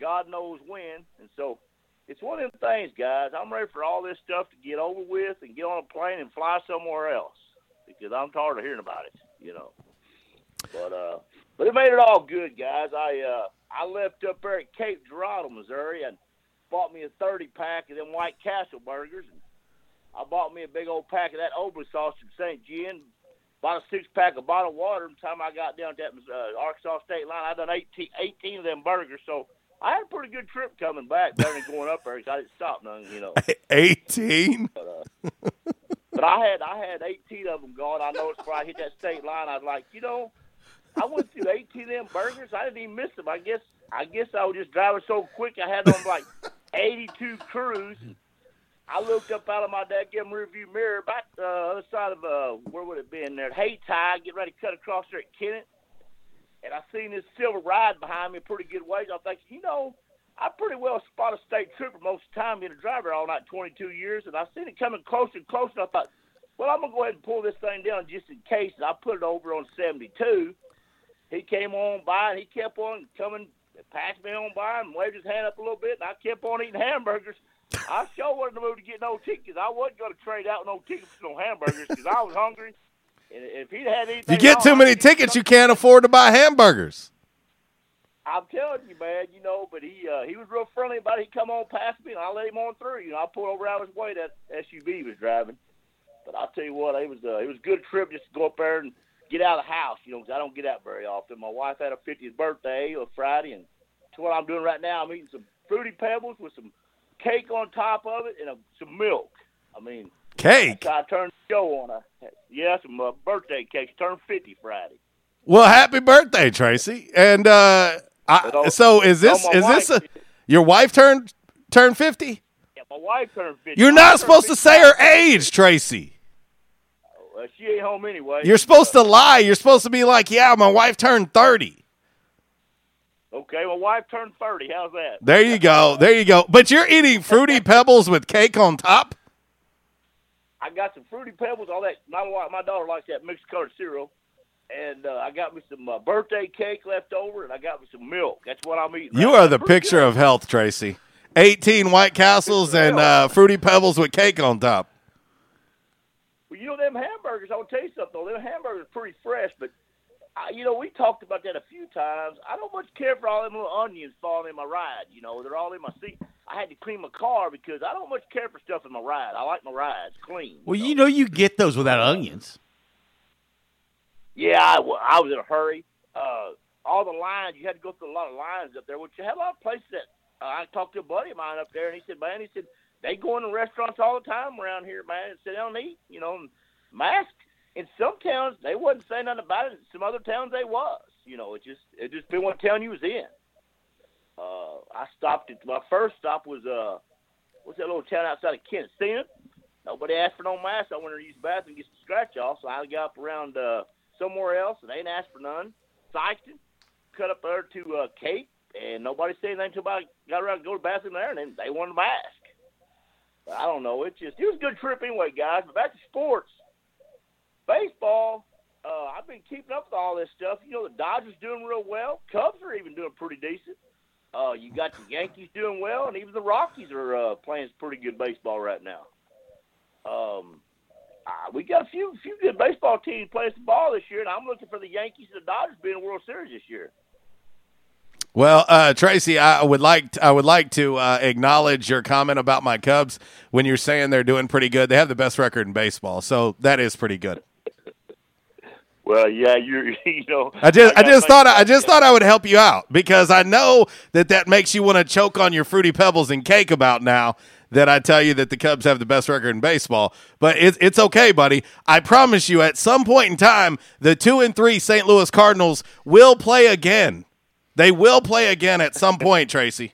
Speaker 19: God knows when, and so it's one of them things, guys. I'm ready for all this stuff to get over with and get on a plane and fly somewhere else because I'm tired of hearing about it, you know. But uh, but it made it all good, guys. I uh, I left up there at Cape Girardeau, Missouri, and bought me a 30 pack of them White Castle burgers. And I bought me a big old pack of that Obla sauce from St. Jim. Bought a six pack of bottled water. By the time I got down to that uh, Arkansas state line, I done 18, 18 of them burgers. So I had a pretty good trip coming back, better than going up there 'cause I didn't stop none, you know. [laughs]
Speaker 16: 18?
Speaker 19: But, uh, but I had I had 18 of them gone. I noticed before I hit that state line, I was like, you know, I went through 18 M burgers. I didn't even miss them. I guess I guess I was just driving so quick. I had on like [laughs] 82 crews. I looked up out of my dadgum rearview mirror, about the other side of uh, where would it be in there? Hey, Ty, get ready to cut across there at Kennett, and I seen this silver ride behind me a pretty good ways. I think, you know, I pretty well spot a state trooper most of the time being a driver all night, 22 years, and I seen it coming closer and closer. And I thought, well, I'm gonna go ahead and pull this thing down just in case. And I put it over on 72. He came on by and he kept on coming passed me on by and waved his hand up a little bit, and I kept on eating hamburgers. I sure wasn't in the mood to get no tickets. I wasn't going to trade out no tickets for no hamburgers because I was hungry. And if he'd had anything,
Speaker 16: You get too many tickets, you can't afford to buy hamburgers.
Speaker 19: I'm telling you, man. You know, but he uh, he was real friendly about it. He come on past me, and I let him on through. You know, I pulled over out of his way that SUV was driving. But I'll tell you what, it was uh, it was a good trip just to go up there and get out of the house. You know, 'cause I don't get out very often. My wife had her 50th birthday on Friday, and to what I'm doing right now, I'm eating some fruity pebbles with some cake on top of it and a, some milk. I mean,
Speaker 16: Cake.
Speaker 19: I turned the show on. I, yeah, some uh, birthday cakes. Turned 50 Friday.
Speaker 16: Well, happy birthday, Tracy. And uh, I, so is this is this a, your wife turned turned fifty?
Speaker 19: Yeah, my wife turned 50.
Speaker 16: You're not supposed to say her age, Tracy.
Speaker 19: Uh, she ain't home anyway.
Speaker 16: You're supposed to lie. You're supposed to be like, yeah, my wife turned thirty.
Speaker 19: Okay, my wife turned 30. How's that?
Speaker 16: There you go. There you go. But you're eating fruity [laughs] pebbles with cake on top.
Speaker 19: I got some fruity pebbles, all that. My wife, my daughter likes that mixed colored cereal, and uh, I got me some uh, birthday cake left over, and I got me some milk. That's what I'm eating.
Speaker 16: You
Speaker 19: right
Speaker 16: are
Speaker 19: now.
Speaker 16: the
Speaker 19: Pretty
Speaker 16: picture
Speaker 19: good.
Speaker 16: of health, Tracy. 18 White Castles and uh, fruity pebbles with cake on top.
Speaker 19: Well, you know them hamburgers. I'll tell you something. though. Them hamburgers are pretty fresh, but I, you know we talked about that a few times. I don't much care for all them little onions falling in my ride. You know they're all in my seat. I had to clean my car because I don't much care for stuff in my ride. I like my rides clean.
Speaker 17: Well, you know you get those without onions.
Speaker 19: Yeah, I, I was in a hurry. Uh, all the lines, you had to go through a lot of lines up there, which you had a lot of places that uh, I talked to a buddy of mine up there, and he said, man, he said, they go in the restaurants all the time around here, man, and sit down and eat, you know, and mask. In some towns, they wasn't saying nothing about it. In some other towns, they was. You know, it just it just been what town you was in. Uh, I stopped at my first stop was uh, what's that little town outside of? Stevens. Nobody asked for no mask. I went to use the bathroom and get some scratch off, so I got up around uh, somewhere else, and they didn't ask for none. Sikeston, cut up there to uh, Cape, and nobody said anything until I got around to go to the bathroom there, and then they wanted a mask. I don't know. It just it was a good trip anyway, guys. But back to sports, baseball. Uh, I've been keeping up with all this stuff. You know, the Dodgers doing real well. Cubs are even doing pretty decent. Uh, you got the Yankees doing well, and even the Rockies are uh, playing pretty good baseball right now. Um, uh, we got a few few good baseball teams playing some ball this year, and I'm looking for the Yankees and the Dodgers being World Series this year.
Speaker 16: Well, uh, Tracy, I would like I would like to uh, acknowledge your comment about my Cubs when you're saying they're doing pretty good. They have the best record in baseball, so that is pretty good.
Speaker 19: Well, yeah, you're [laughs] you know.
Speaker 16: I just I,
Speaker 19: gotta
Speaker 16: just thought
Speaker 19: that-
Speaker 16: I just [laughs] thought I would help you out because I know that that makes you want to choke on your fruity pebbles and cake about now that I tell you that the Cubs have the best record in baseball. But it's it's okay, buddy. I promise you, at some point in time, the two and three St. Louis Cardinals will play again. They will play again at some point, Tracy.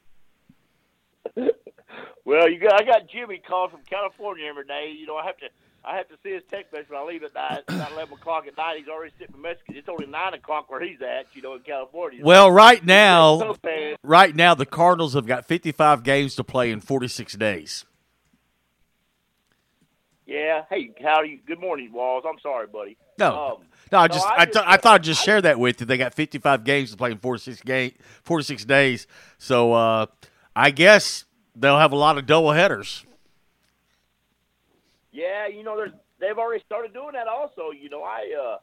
Speaker 19: Well, you got I got Jimmy calling from California every day. You know, I have to I have to see his text message when I leave at night. It's not eleven o'clock at night. He's already sent me a message 'cause it's only nine o'clock where he's at. You know, in California.
Speaker 17: Well, right now,
Speaker 19: So
Speaker 17: right now, the Cardinals have got 55 games to play in 46 days.
Speaker 19: Yeah. Hey, how do you? Good morning, Walls. I'm sorry, buddy.
Speaker 17: No,
Speaker 19: Um,
Speaker 17: no, I just,
Speaker 19: I
Speaker 17: I,
Speaker 19: just-
Speaker 17: th- I thought I'd just share that with you. They got 55 games to play in 46 game, four to six days. So uh, I guess they'll have a lot of double headers.
Speaker 19: Yeah, you know, there's they've already started doing that. Also, you know, I uh,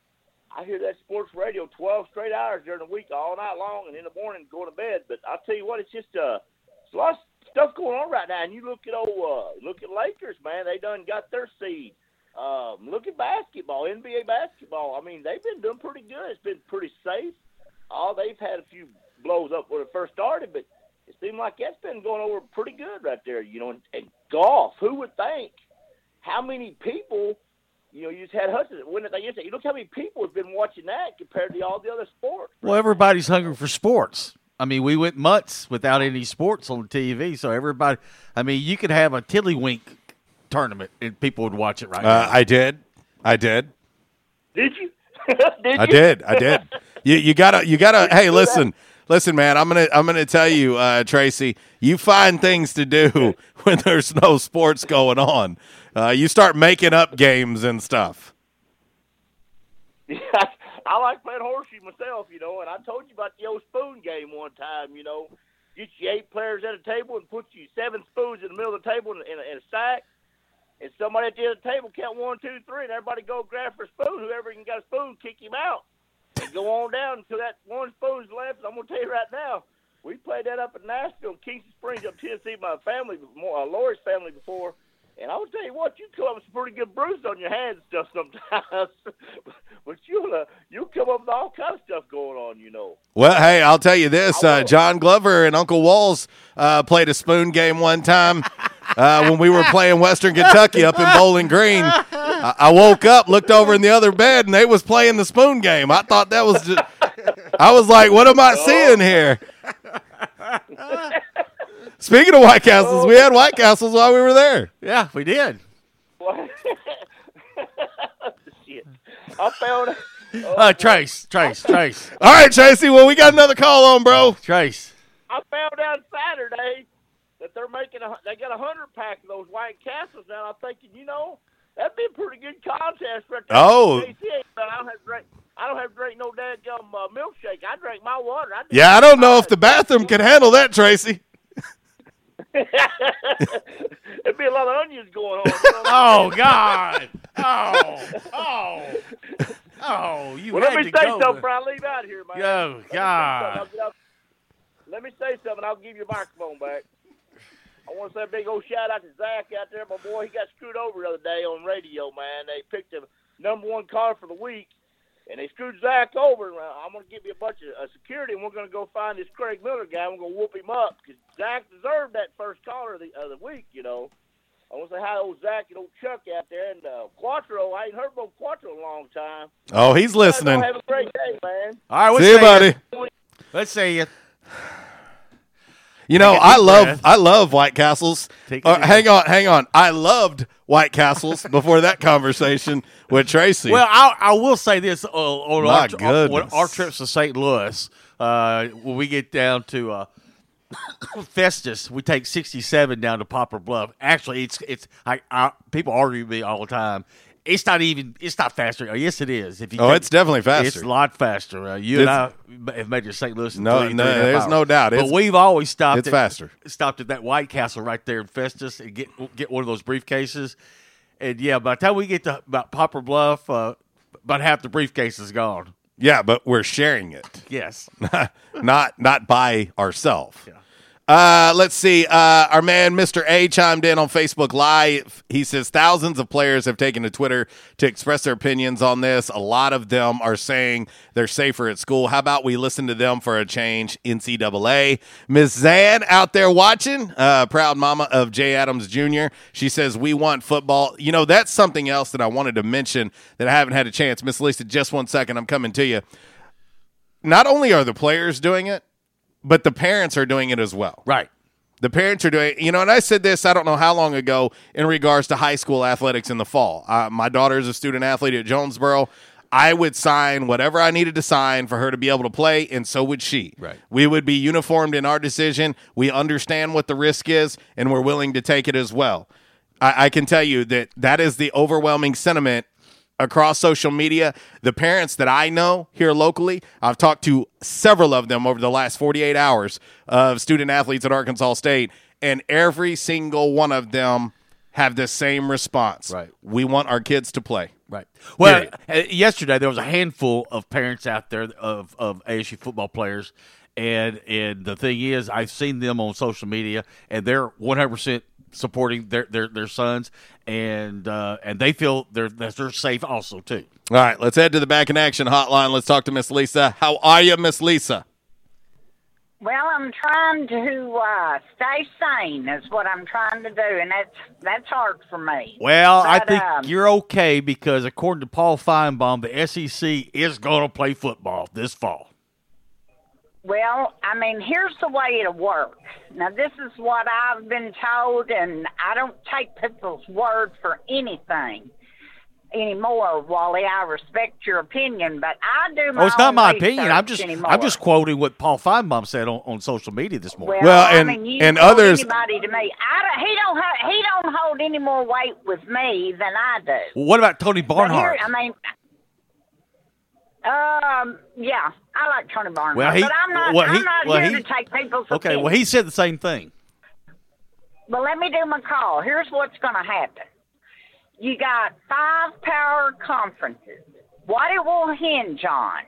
Speaker 19: I hear that sports radio twelve straight hours during the week, all night long, and in the morning going to bed. But I'll tell you what, it's just uh, it's a lot of stuff going on right now. And you look at old uh, look at Lakers, man, they done got their seed. Um, look at basketball, NBA basketball. I mean, they've been doing pretty good. It's been pretty safe. Oh, they've had a few blows up when it first started, but it seemed like that's been going over pretty good right there. You know, and, and golf. Who would think? how many people, you know, you just had Hudson win it yesterday. You look how many people have been watching that compared to all the other sports.
Speaker 17: Well, everybody's hungry for sports. I mean, we went months without any sports on TV, so everybody. I mean, you could have a tiddlywink tournament and people would watch it right
Speaker 16: Uh,
Speaker 17: now.
Speaker 16: I did, I did,
Speaker 19: Did you? [laughs] did
Speaker 16: I
Speaker 19: you?
Speaker 16: did, I did. [laughs] You you gotta you gotta. Hey, listen. Listen, man, I'm gonna I'm gonna tell you, uh, Tracy. You find things to do [laughs] when there's no sports going on. Uh, you start making up games and stuff.
Speaker 19: Yeah, I like playing horseshoe myself, you know. And I told you about the old spoon game one time, you know. Get you eight players at a table and put you seven spoons in the middle of the table in, in, a, in a stack. And somebody at the the table count one, two, three, and everybody go grab for a spoon. Whoever can get a spoon, kick him out. And go on down until that one spoon's left. I'm gonna tell you right now, we played that up in Nashville, Kingston Springs, up Tennessee. My family, more uh, Lori's family before, and I will tell you what, you come up with some pretty good bruises on your hands and stuff sometimes. [laughs] but you'll uh, you'll come up with all kind of stuff going on, you know.
Speaker 16: Well, hey, I'll tell you this: uh, John Glover and Uncle Walls uh, played a spoon game one time [laughs] uh, when we were playing Western Kentucky up in Bowling Green. I, I woke up, looked over in the other bed, and they was playing the spoon game. I thought that was just. I was like, "What am I seeing here?" [laughs] Speaking of White Castles, we had White Castles while we were there.
Speaker 17: Yeah, we did. What? [laughs]
Speaker 19: Shit, I found.
Speaker 17: Uh, Trace, Trace, Trace. [laughs]
Speaker 16: All right, Tracy. Well, we got another call on, bro.
Speaker 17: Trace.
Speaker 19: I found out Saturday that they're making a they got a hundred pack of those White Castles now. I'm thinking, you know, that'd be a pretty good contest right there.
Speaker 16: Oh.
Speaker 19: But I don't have to drink. I don't have to drink no dadgum uh, milkshake. I drink my water. I
Speaker 16: Yeah, I don't know if the bathroom can handle that, Tracy. [laughs]
Speaker 19: There'd be a lot of onions going on.
Speaker 17: Oh God! [laughs] Oh, oh, oh! You
Speaker 19: well, let me
Speaker 17: to
Speaker 19: say something before I leave out here, man.
Speaker 17: Oh,
Speaker 19: Let me say
Speaker 17: God.
Speaker 19: Let me say something. I'll give you a microphone back. I want to say a big old shout out to Zach out there, my boy. He got screwed over the other day on radio, man. They picked the number one car for the week, and they screwed Zach over. And I'm going to give you a bunch of uh, security, and we're going to go find this Craig Miller guy. We're going to whoop him up because Zach deserved that first caller of the, of the week, you know. I want to say hi to old Zach and old Chuck out there, and uh, Quattro. I ain't heard from Quattro in a long time.
Speaker 16: Oh, he's listening.
Speaker 19: Have a great day, man.
Speaker 17: All right, we'll
Speaker 16: See you,
Speaker 17: see
Speaker 16: buddy.
Speaker 17: Let's see you.
Speaker 16: You know,
Speaker 17: Take a
Speaker 16: I
Speaker 17: deep
Speaker 16: love
Speaker 17: breath.
Speaker 16: I love White Castles. Uh, hang on, hang on. I loved White Castles before that conversation with Tracy.
Speaker 17: Well, I, I will say this uh, on, our, on our trips to St. Louis, uh, when we get down to uh, [coughs] Festus, we take 67 down to Poplar Bluff. Actually, it's it's I, I, people argue with me all the time. It's not even. It's not faster. Oh, yes, it is. If you
Speaker 16: Oh, it's definitely faster.
Speaker 17: It's a lot faster. Uh, you and I have made it to St. Louis.
Speaker 16: No,
Speaker 17: three,
Speaker 16: no,
Speaker 17: three and a half
Speaker 16: there's
Speaker 17: hours.
Speaker 16: no doubt.
Speaker 17: But
Speaker 16: It's-
Speaker 17: we've always stopped.
Speaker 16: it's
Speaker 17: at,
Speaker 16: faster.
Speaker 17: Stopped at that White Castle right there in Festus and get get one of those briefcases. And yeah, by the time we get to about Poplar Bluff, uh, about half the briefcase is gone.
Speaker 16: yeah, but we're sharing it,
Speaker 17: Yes. [laughs]
Speaker 16: not not by ourselves. Uh, let's see. Uh, our man Mr. A chimed in on Facebook Live. He says thousands of players have taken to Twitter to express their opinions on this. A lot of them are saying they're safer at school. How about we listen to them for a change? NCAA. Ms. Zan out there watching, uh, proud mama of Jay Adams Jr. She says we want football. You know that's something else that I wanted to mention that I haven't had a chance. Miss Lisa, just one second. I'm coming to you. Not only are the players doing it, but the parents are doing it as well.
Speaker 17: Right.
Speaker 16: The parents are doing, you know, and I said this, I don't know how long ago, in regards to high school athletics in the fall. Uh, my daughter is a student athlete at Jonesboro. I would sign whatever I needed to sign for her to be able to play, and so would she.
Speaker 17: Right.
Speaker 16: We would be uniformed in our decision. We understand what the risk is, and we're willing to take it as well. I, I can tell you that that is the overwhelming sentiment across social media. The parents that I know here locally, I've talked to several of them over the last 48 hours of student athletes at Arkansas State, and every single one of them have the same response.
Speaker 17: Right.
Speaker 16: We want our kids to play.
Speaker 17: Right. Well,
Speaker 16: Period.
Speaker 17: uh, yesterday there was a handful of parents out there of, of ASU football players, and and the thing is, I've seen them on social media, and they're one hundred percent supporting their, their their sons, and uh, and they feel they're that they're safe also too.
Speaker 16: All right, let's head to the back in action hotline. Let's talk to Miss Lisa. How are you, Miss Lisa?
Speaker 20: Well, I'm trying to uh, stay sane. Is what I'm trying to do, and that's that's hard for me.
Speaker 17: Well, I think
Speaker 20: um,
Speaker 17: you're okay because according to Paul Finebaum, the SEC is going to play football this fall.
Speaker 20: Well, I mean, here's the way it'll work. Now, this is what I've been told, and I don't take people's word for anything anymore, Wally. I respect your opinion, but I do my
Speaker 17: Oh, it's not my opinion. I'm just
Speaker 20: anymore.
Speaker 17: I'm just quoting what Paul Finebaum said on, on social media this morning.
Speaker 20: Well,
Speaker 16: Well, and-
Speaker 20: I mean, you
Speaker 16: and others-
Speaker 20: Anybody to me? I don't, he don't ha- he don't hold any more weight with me than I do.
Speaker 17: Well, what about Tony
Speaker 20: But here,
Speaker 17: Barnhart?
Speaker 20: I mean, Um, yeah, I like Tony Barnhart,
Speaker 17: Well, he-
Speaker 20: but I'm not.
Speaker 17: well, he-
Speaker 20: I'm not
Speaker 17: well,
Speaker 20: here
Speaker 17: he-
Speaker 20: to take people's
Speaker 17: Okay, well, he said the same thing.
Speaker 20: But let me do my call. Here's what's going to happen. You got five power conferences. What it will hinge on,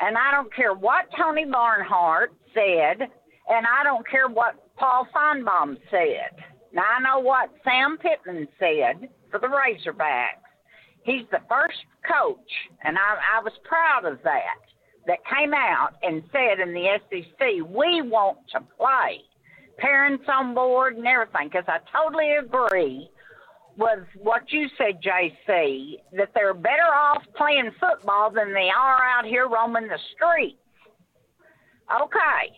Speaker 20: and I don't care what Tony Barnhart said, and I don't care what Paul Finebaum said. Now I know what Sam Pittman said for the Razorbacks. He's the first coach, and I, I was proud of that, that came out and said in the SEC, we want to play parents on board and everything because I totally agree with what you said, JC, that they're better off playing football than they are out here roaming the streets. Okay.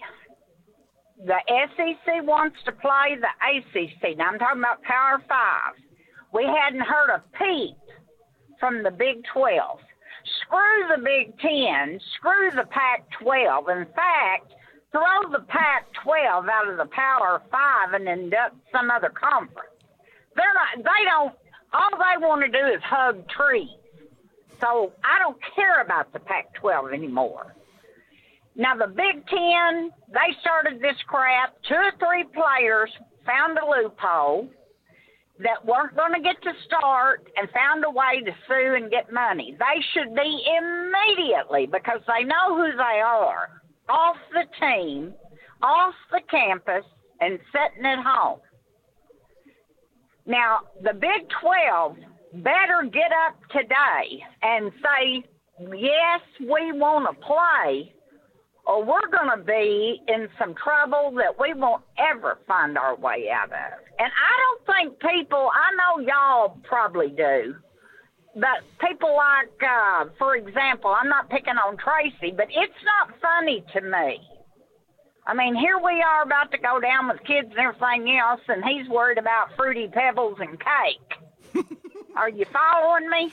Speaker 20: The SEC wants to play the ACC. Now I'm talking about Power Five. We hadn't heard a peep from the Big 12. Screw the Big Ten. Screw the Pac 12. In fact, throw the Pac 12 out of the Power 5 and induct some other conference. They're not, they don't, all they want to do is hug trees. So I don't care about the Pac 12 anymore. Now, the Big Ten, they started this crap. Two or three players found a loophole that weren't going to get to start and found a way to sue and get money. They should be immediately, because they know who they are, off the team, off the campus, and sitting at home. Now, the Big 12 better get up today and say, yes, we want to play, or we're going to be in some trouble that we won't ever find our way out of. And I don't think people, I know y'all probably do, but people like, uh, for example, I'm not picking on Tracy, but it's not funny to me. I mean, here we are about to go down with kids and everything else, and he's worried about fruity pebbles and cake. [laughs] are you following me?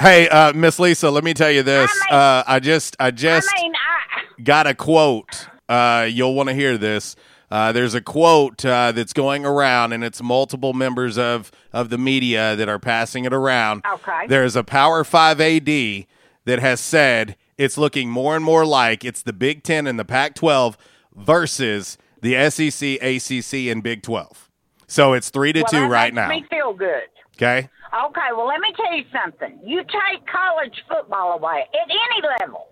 Speaker 16: Hey, uh, Miss Lisa, let me tell you this. uh, I just, I just
Speaker 20: I mean, I,
Speaker 16: got a quote. Uh, you'll want to hear this. Uh, there's a quote uh, that's going around, and it's multiple members of of the media that are passing it around.
Speaker 20: Okay.
Speaker 16: There's a Power Five AD that has said it's looking more and more like it's the Big Ten and the Pac-12 versus the SEC, ACC, and Big 12. So it's three to
Speaker 20: well,
Speaker 16: two
Speaker 20: that
Speaker 16: right
Speaker 20: makes
Speaker 16: now.
Speaker 20: me feel good.
Speaker 16: Okay.
Speaker 20: Okay, well, let me tell you something. You take college football away at any level.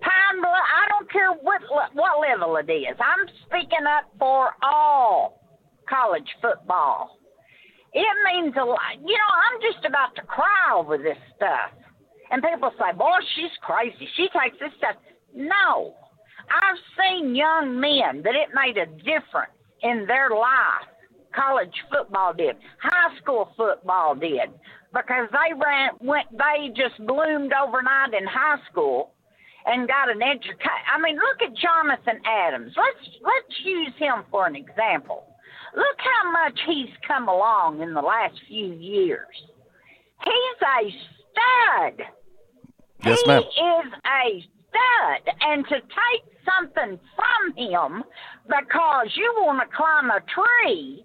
Speaker 20: Pine I don't care what what level it is. I'm speaking up for all college football. It means a lot. You know, I'm just about to cry over this stuff. And people say, boy, she's crazy. She takes this stuff. No. I've seen young men that it made a difference in their life. College football did. High school football did. Because they ran, went, they just bloomed overnight in high school and got an education. I mean, look at Jonathan Adams. Let's let's use him for an example. Look how much he's come along in the last few years. He's a stud.
Speaker 16: Yes, ma'am.
Speaker 20: he is a stud, and to take something from him because you want to climb a tree,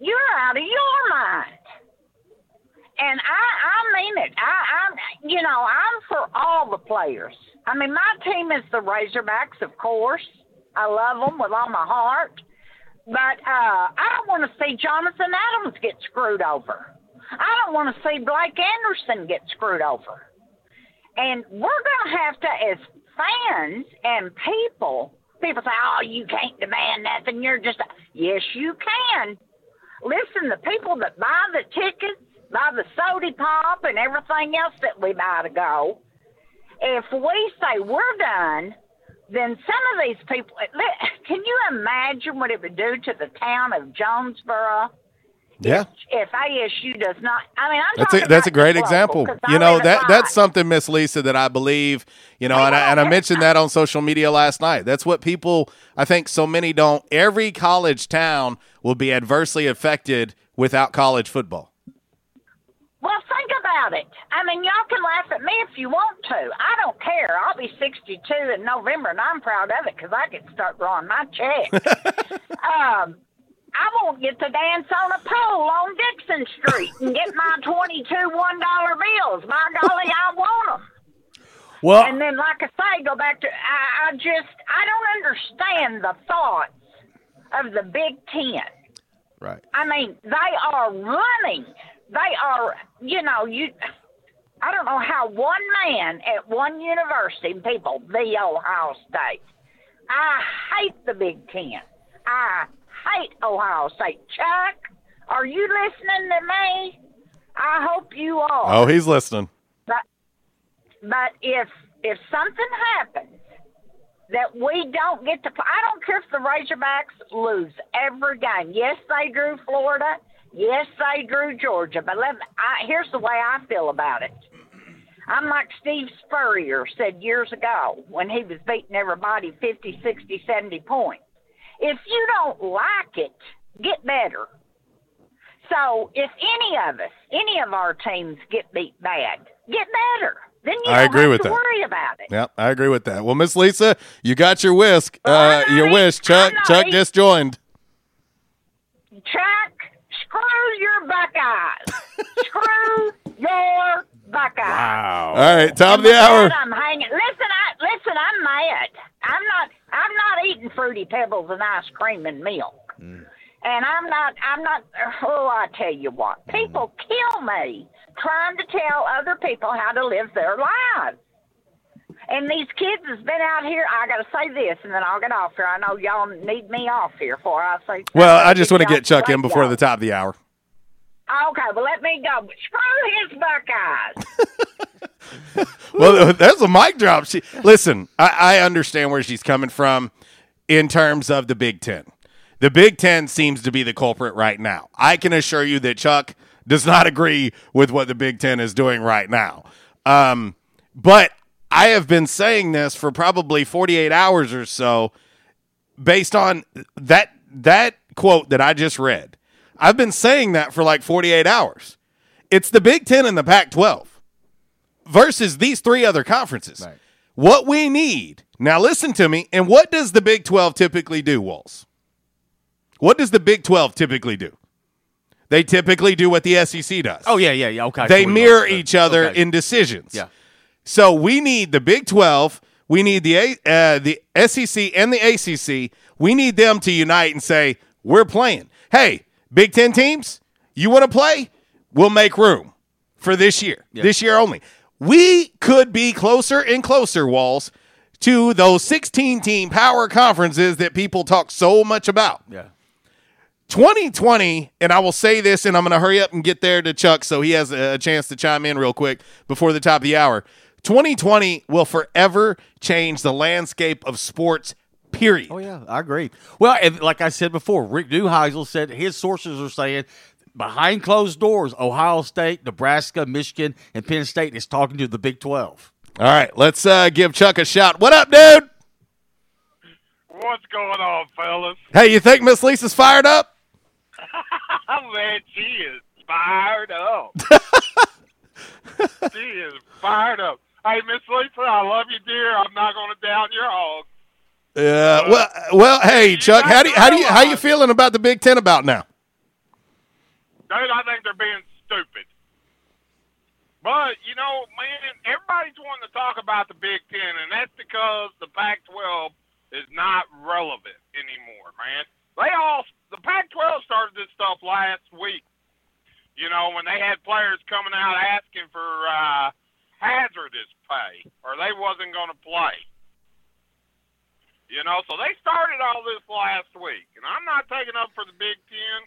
Speaker 20: you're out of your mind. And I, I mean it. I, I'm, you know, I'm for all the players. I mean, my team is the Razorbacks, of course. I love them with all my heart. But uh, I don't want to see Jonathan Adams get screwed over. I don't want to see Blake Anderson get screwed over. And we're going to have to, as fans and people, people say, oh, you can't demand nothing. You're just, yes, you can. Listen, the people that buy the tickets, buy the soda pop and everything else that we buy to go, if we say we're done, then some of these people, can you imagine what it would do to the town of Jonesboro
Speaker 16: Yeah.
Speaker 20: if ASU does not? I mean, I'm
Speaker 16: That's a that's a great example.
Speaker 20: local, I
Speaker 16: You know that that's something, Miss Lisa, that I believe. You know, and I, and I mentioned that on social media last night. That's what people. I think so many don't. Every college town will be adversely affected without college football.
Speaker 20: About it. I mean, y'all can laugh at me if you want to. I don't care. I'll be 62 in November, and I'm proud of it because I can start drawing my check. [laughs] um, I won't get to dance on a pole on Dixon Street and get my 22 $1 bills. By golly, I want them.
Speaker 17: Well-
Speaker 20: and then, like I say, go back to I, I just I don't understand the thoughts of the Big Ten.
Speaker 17: Right.
Speaker 20: I mean, they are running. They are, you know, you. I don't know how one man at one university, people, the Ohio State. I hate the Big Ten. I hate Ohio State. Chuck, are you listening to me? I hope you are.
Speaker 16: Oh, he's listening.
Speaker 20: But but if if something happens that we don't get to, I don't care if the Razorbacks lose every game. Yes, they drew Florida. Yes, they drew Georgia. But let me, I, here's the way I feel about it. I'm like Steve Spurrier said years ago when he was beating everybody 50, 60, 70 points. If you don't like it, get better. So if any of us, any of our teams get beat bad, get better. Then you
Speaker 16: I
Speaker 20: don't
Speaker 16: agree
Speaker 20: have
Speaker 16: with
Speaker 20: to
Speaker 16: that.
Speaker 20: worry about it.
Speaker 16: Yep, I agree with that. Well, Miss Lisa, you got your whisk, uh, your wish. Chuck, Chuck just joined.
Speaker 20: Chuck, screw your Buckeyes. screw [laughs] your Buckeyes.
Speaker 16: Wow. All right, top of the hour.
Speaker 20: I'm hanging. Listen, I listen. I'm mad. I'm not. I'm not eating fruity pebbles and ice cream and milk. Mm. And I'm not. I'm not. Oh, I tell you what. People mm. kill me trying to tell other people how to live their lives. And these kids has been out here. I got to say this, and then I'll get off here. I know y'all need me off here for I say.
Speaker 16: Well, I just want to get Chuck in before
Speaker 20: y'all.
Speaker 16: the top of the hour.
Speaker 20: Okay, well let me go. Screw his Buckeyes. [laughs]
Speaker 16: Well, there's a mic drop. She, listen, I, I understand where she's coming from in terms of the Big Ten. The Big Ten seems to be the culprit right now. I can assure you that Chuck does not agree with what the Big Ten is doing right now. Um, but I have been saying this for probably 48 hours or so based on that that quote that I just read. I've been saying that for like 48 hours. It's the Big 10 and the Pac 12 versus these three other conferences. What we need, now listen to me, and what does the Big 12 typically do, Walls? What does the Big 12 typically do? They typically do what the SEC does.
Speaker 17: Oh yeah, yeah, yeah. Okay.
Speaker 16: They mirror each other
Speaker 17: Okay.
Speaker 16: in decisions.
Speaker 17: Yeah.
Speaker 16: So we need the Big 12, we need the A- uh, the SEC and the ACC. We need them to unite and say, "We're playing." Hey, Big 10 teams, you want to play? We'll make room for this year. This year only. We could be closer and closer, Walls, to those 16 team power conferences that people talk so much about.
Speaker 17: Yeah.
Speaker 16: 2020, and I will say this, and I'm going to hurry up and get there to Chuck so he has a chance to chime in real quick before the top of the hour. 2020 will forever change the landscape of sports, period.
Speaker 17: Oh yeah, I agree. Well, and like I said before, Rick Neuheisel said his sources are saying behind closed doors, Ohio State, Nebraska, Michigan, and Penn State is talking to the Big Twelve.
Speaker 16: All right, let's uh, give Chuck a shot. What up, dude?
Speaker 21: What's going on, fellas?
Speaker 16: Hey, you think Miss Lisa's fired up? [laughs]
Speaker 21: Man, she is fired up. [laughs] she is fired up. Hey, Miss Lisa, I love you, dear. I'm not going to down your hog.
Speaker 16: Yeah. well, well, hey, Chuck, how do you, how do you how you feeling about the Big Ten about now?
Speaker 21: Dude, I think they're being stupid. But, you know, man, everybody's wanting to talk about the Big Ten, and that's because the Pac 12 is not relevant anymore, man. They all, the Pac 12 started this stuff last week. You know, when they had players coming out asking for uh, hazardous pay, or they wasn't going to play. You know, so they started all this last week, and I'm not taking up for the Big Ten,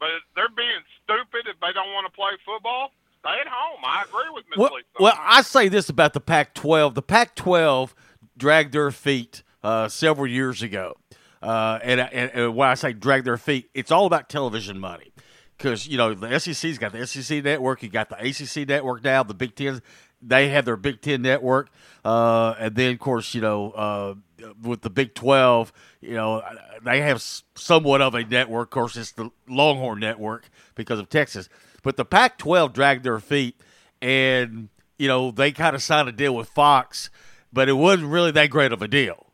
Speaker 21: but they're being stupid if they don't want to play football. Stay at home. I agree with Miss
Speaker 17: Well,
Speaker 21: Lisa.
Speaker 17: well, I say this about the Pac-12. The Pac-12 dragged their feet uh, several years ago, uh, and, and, and when I say drag their feet, it's all about television money. Because you know the SEC's got the SEC network, you got the ACC network now. The Big Ten, they have their Big Ten network, uh, and then of course you know uh, with the Big Twelve, you know they have somewhat of a network. Of course, it's the Longhorn network because of Texas. But the Pac-12 dragged their feet, and you know they kind of signed a deal with Fox, but it wasn't really that great of a deal.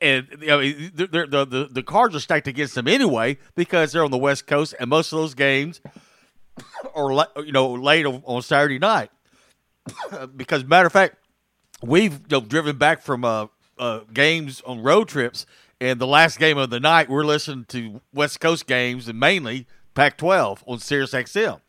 Speaker 17: And you know, the, the, the, cards are stacked against them anyway because they're on the West Coast, and most of those games [coughs] are you know late on, on Saturday night. [coughs] because matter of fact, we've you know, driven back from uh, uh, games on road trips, and the last game of the night, we're listening to West Coast games and mainly Pac-12 on Sirius XM.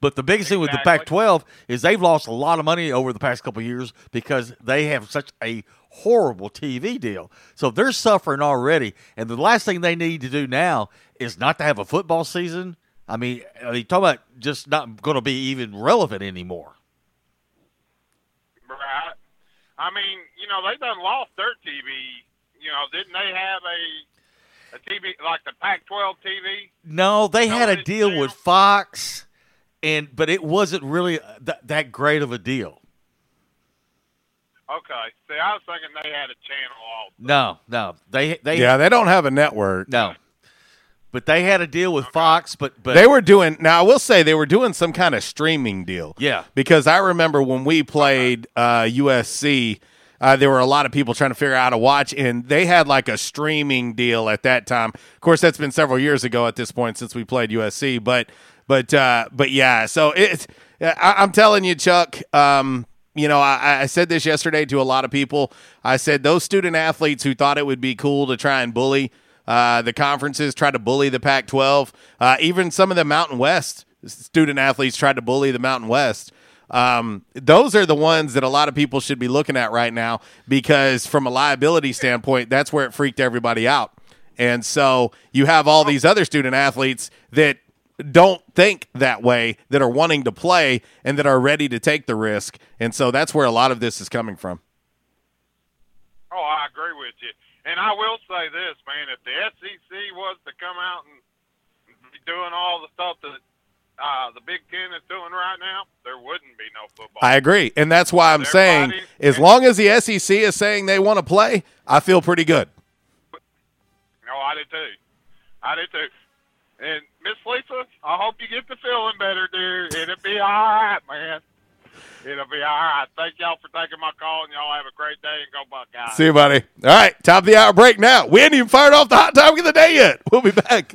Speaker 17: But the biggest thing with the Pac-12 is they've lost a lot of money over the past couple years because they have such a horrible TV deal. So they're suffering already, and the last thing they need to do now is not to have a football season. I mean, I mean, talking about just not going to be even relevant anymore.
Speaker 21: Right. I mean, you know, they've done lost their TV. You know, didn't they have a a TV like the Pac-12 TV?
Speaker 17: No, they had a deal with Fox, and but it wasn't really th- that great of a deal.
Speaker 21: Okay. See, I was thinking they had a channel also.
Speaker 17: No, no, they they
Speaker 16: Yeah, they don't have a network.
Speaker 17: no, but they had a deal with Fox, but but
Speaker 16: they were doing now. I will say they were doing some kind of streaming deal.
Speaker 17: Yeah.
Speaker 16: because I remember when we played uh, USC, uh, there were a lot of people trying to figure out how to watch, and they had like a streaming deal at that time. Of course, that's been several years ago at this point since we played USC, but but uh, but yeah. So it's I, I'm telling you, Chuck. Um, you know, I, I said this yesterday to a lot of people. I said those student athletes who thought it would be cool to try and bully uh, the conferences, try to bully the Pac 12, uh, even some of the Mountain West student athletes tried to bully the Mountain West. Um, those are the ones that a lot of people should be looking at right now because, from a liability standpoint, that's where it freaked everybody out. And so you have all these other student athletes that don't think that way, that are wanting to play and that are ready to take the risk. And so that's where a lot of this is coming from.
Speaker 21: Oh, I agree with you. And I will say this, man: if the SEC was to come out and be doing all the stuff that uh, the Big Ten is doing right now, there wouldn't be no football.
Speaker 16: I agree. And that's why I'm saying, as long as the SEC is saying they want to play, I feel pretty good.
Speaker 21: No, I did too. I did too. And Miss Lisa, I hope you get the feeling better, dear. It'll be all right, man. It'll be all right. Thank y'all for taking my call, and y'all have a great day and go Buckeyes.
Speaker 16: See you, buddy. All right, top of the hour break now. We ain't even fired off the hot topic of the day yet. We'll be back.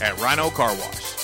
Speaker 16: at Rhino Car Wash.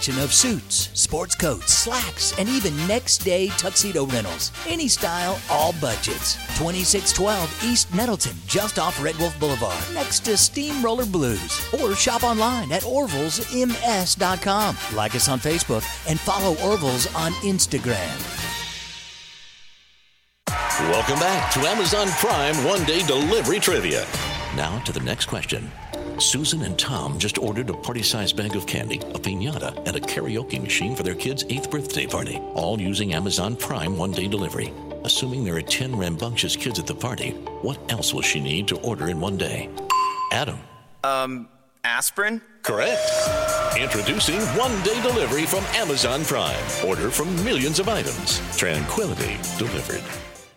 Speaker 22: of suits, sports coats, slacks, and even next day tuxedo rentals. Any style, all budgets. 2612 East Nettleton, just off Red Wolf Boulevard, next to Steamroller Blues. Or shop online at orvillesms.com. Like us on Facebook and follow Orville's on Instagram.
Speaker 23: Welcome back to Amazon Prime One Day Delivery Trivia. Now to the next question. Susan and Tom just ordered a party sized bag of candy, a pinata, and a karaoke machine for their kid's eighth birthday party, all using Amazon Prime one day delivery. Assuming there are 10 rambunctious kids at the party, what else will she need to order in one day? Adam.
Speaker 24: Um, aspirin?
Speaker 23: Correct. Introducing one day delivery from Amazon Prime. Order from millions of items. Tranquility delivered.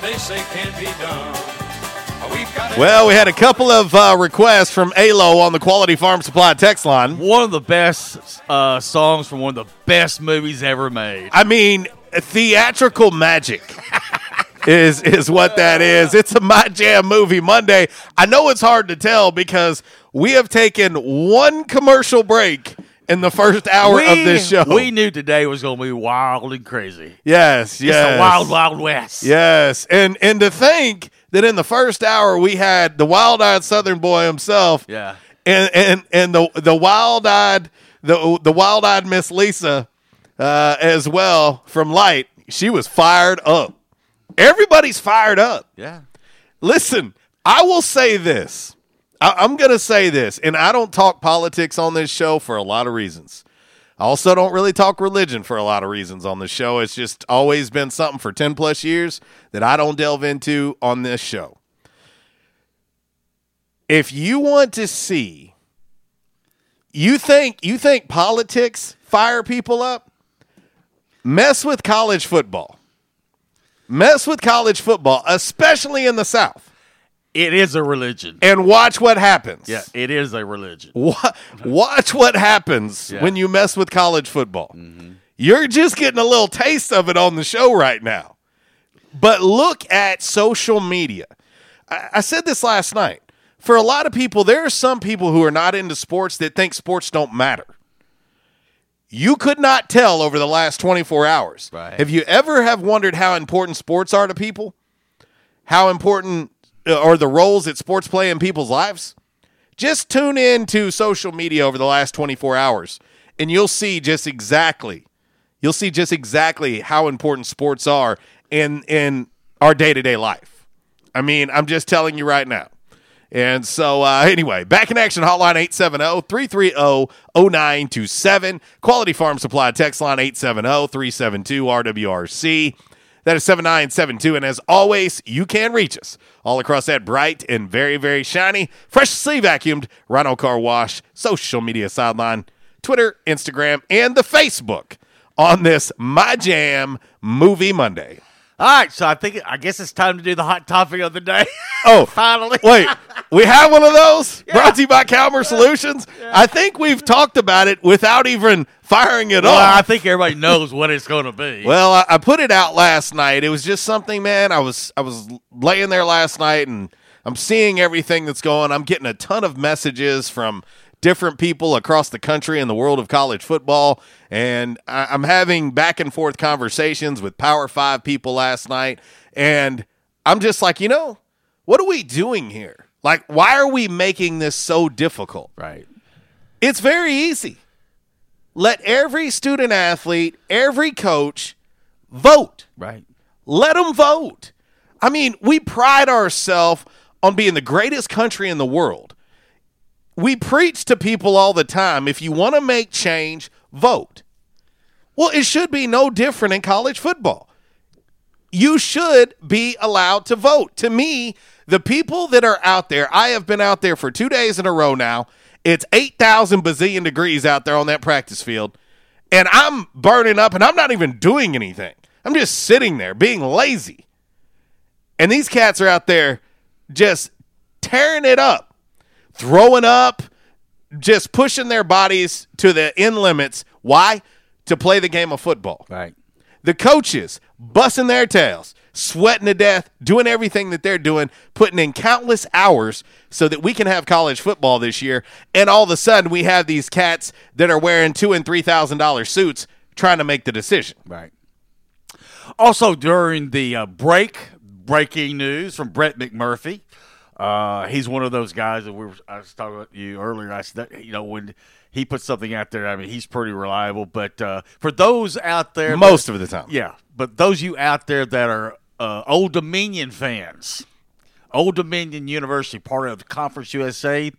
Speaker 1: they say can't be done?
Speaker 16: Well, we had a couple of uh, requests from ALO on the Quality Farm Supply text line.
Speaker 17: One of the best uh, songs from one of the best movies ever made.
Speaker 16: I mean, theatrical magic [laughs] is is what that is. It's a My Jam movie Monday. I know it's hard to tell because we have taken one commercial break in the first hour
Speaker 17: we,
Speaker 16: of this show.
Speaker 17: We knew today was going to be wild and crazy.
Speaker 16: Yes, yes.
Speaker 17: Wild, wild west.
Speaker 16: Yes, and and to think that in the first hour we had the wild-eyed Southern boy himself.
Speaker 17: Yeah.
Speaker 16: And and and the the wild-eyed the the wild-eyed Miss Lisa uh, as well from Light. She was fired up. Everybody's fired up.
Speaker 17: Yeah.
Speaker 16: Listen, I will say this. I, I'm going to say this, and I don't talk politics on this show for a lot of reasons. I also don't really talk religion for a lot of reasons on the show. It's just always been something for 10 plus years that I don't delve into on this show. If you want to see you think you think politics fire people up? Mess with college football. Mess with college football, especially in the South.
Speaker 17: It is a religion.
Speaker 16: And watch what happens.
Speaker 17: Yeah, it is a religion.
Speaker 16: Wa- Watch what happens
Speaker 17: Yeah.
Speaker 16: when you mess with college football. Mm-hmm. You're just getting a little taste of it on the show right now. But look at social media. I, I said this last night. For a lot of people, there are some people who are not into sports that think sports don't matter. You could not tell over the last 24 hours.
Speaker 17: Right.
Speaker 16: Have you ever have wondered how important sports are to people? How important uh, are the roles that sports play in people's lives? Just tune in to social media over the last 24 hours and you'll see just exactly you'll see just exactly how important sports are in in our day-to-day life. I mean, I'm just telling you right now. And so, uh, anyway, back in action hotline 870 330 0927. Quality Farm Supply text line 870 372 RWRC. That is 7972. And as always, you can reach us all across that bright and very, very shiny, freshly vacuumed Rhino Car Wash social media sideline, Twitter, Instagram, and the Facebook on this My Jam Movie Monday.
Speaker 17: All right, so I think I guess it's time to do the hot topic of the day.
Speaker 16: Oh, [laughs]
Speaker 17: finally!
Speaker 16: Wait, we have one of those brought to you by Calmer Solutions. I think we've talked about it without even firing it
Speaker 17: well,
Speaker 16: off.
Speaker 17: I think everybody knows what it's going to be. [laughs]
Speaker 16: Well, I, I put it out last night. It was just something, man. I was I was laying there last night and I'm seeing everything that's going. I'm getting a ton of messages from different people across the country in the world of college football, and I'm having back and forth conversations with Power Five people last night, and I'm just like, you know, what are we doing here? Like, why are we making this so difficult?
Speaker 17: Right.
Speaker 16: It's very easy. Let every student athlete, every coach vote.
Speaker 17: Right.
Speaker 16: Let them vote. I mean, we pride ourselves on being the greatest country in the world. We preach to people all the time if you want to make change, vote. Well, it should be no different in college football. You should be allowed to vote. To me, the people that are out there, I have been out there for two days in a row now. It's 8,000 bazillion degrees out there on that practice field. And I'm burning up and I'm not even doing anything. I'm just sitting there being lazy. And these cats are out there just tearing it up, throwing up, just pushing their bodies to the end limits. Why? To play the game of football.
Speaker 17: Right.
Speaker 16: The coaches busting their tails, sweating to death, doing everything that they're doing, putting in countless hours so that we can have college football this year. And all of a sudden, we have these cats that are wearing two and three thousand dollar suits trying to make the decision.
Speaker 17: Right. Also, during the uh, break, breaking news from Brett McMurphy. Uh, he's one of those guys that we were. I was talking about you earlier. I said, that, you know, when he puts something out there, I mean, he's pretty reliable. But uh, for those out there,
Speaker 16: Most
Speaker 17: that-
Speaker 16: of the time.
Speaker 17: yeah. But those you out there that are uh, Old Dominion fans, Old Dominion University, part of the Conference USA,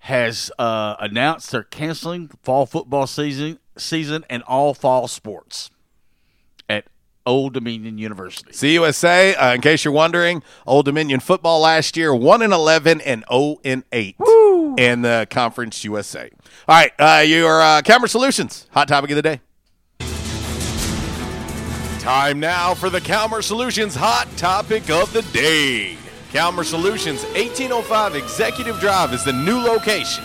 Speaker 17: has uh, announced they're canceling fall football season, season and all fall sports Old Dominion University.
Speaker 16: CUSA, uh, in case you're wondering, Old Dominion football last year, 1 and 11 and 0 and 8 in the Conference USA. All right, uh, your uh, Calmer Solutions, hot topic of the day. Time now for the Calmer Solutions hot topic of the day. Calmer Solutions, 1805 Executive Drive is the new location.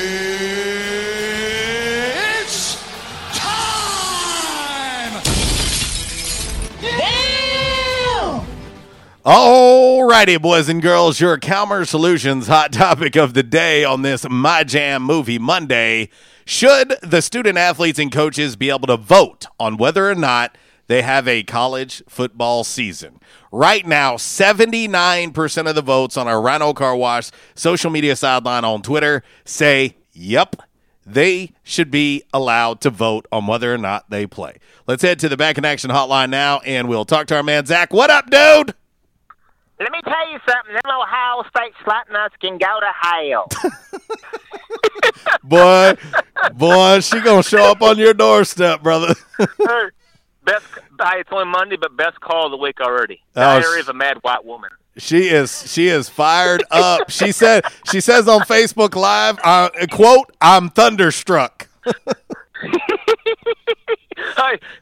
Speaker 16: Alrighty, boys and girls, your Calmer Solutions hot topic of the day on this My Jam Movie Monday. Should the student athletes and coaches be able to vote on whether or not they have a college football season? Right now, 79% of the votes on our Rhino Car Wash social media sideline on Twitter say, yep, they should be allowed to vote on whether or not they play. Let's head to the Back in Action hotline now, and we'll talk to our man, Zach. What up, dude?
Speaker 25: Let me tell you something. Them Ohio State slot can go to hell. [laughs]
Speaker 16: boy, boy, she gonna show up on your doorstep, brother.
Speaker 26: Best. Hey, it's only Monday, but best call of the week already.
Speaker 16: Oh,
Speaker 26: Diary
Speaker 16: sh-
Speaker 26: of a mad white woman.
Speaker 16: she is she is fired up. She said she says on Facebook Live, uh, quote, "I'm thunderstruck." [laughs]
Speaker 26: hey,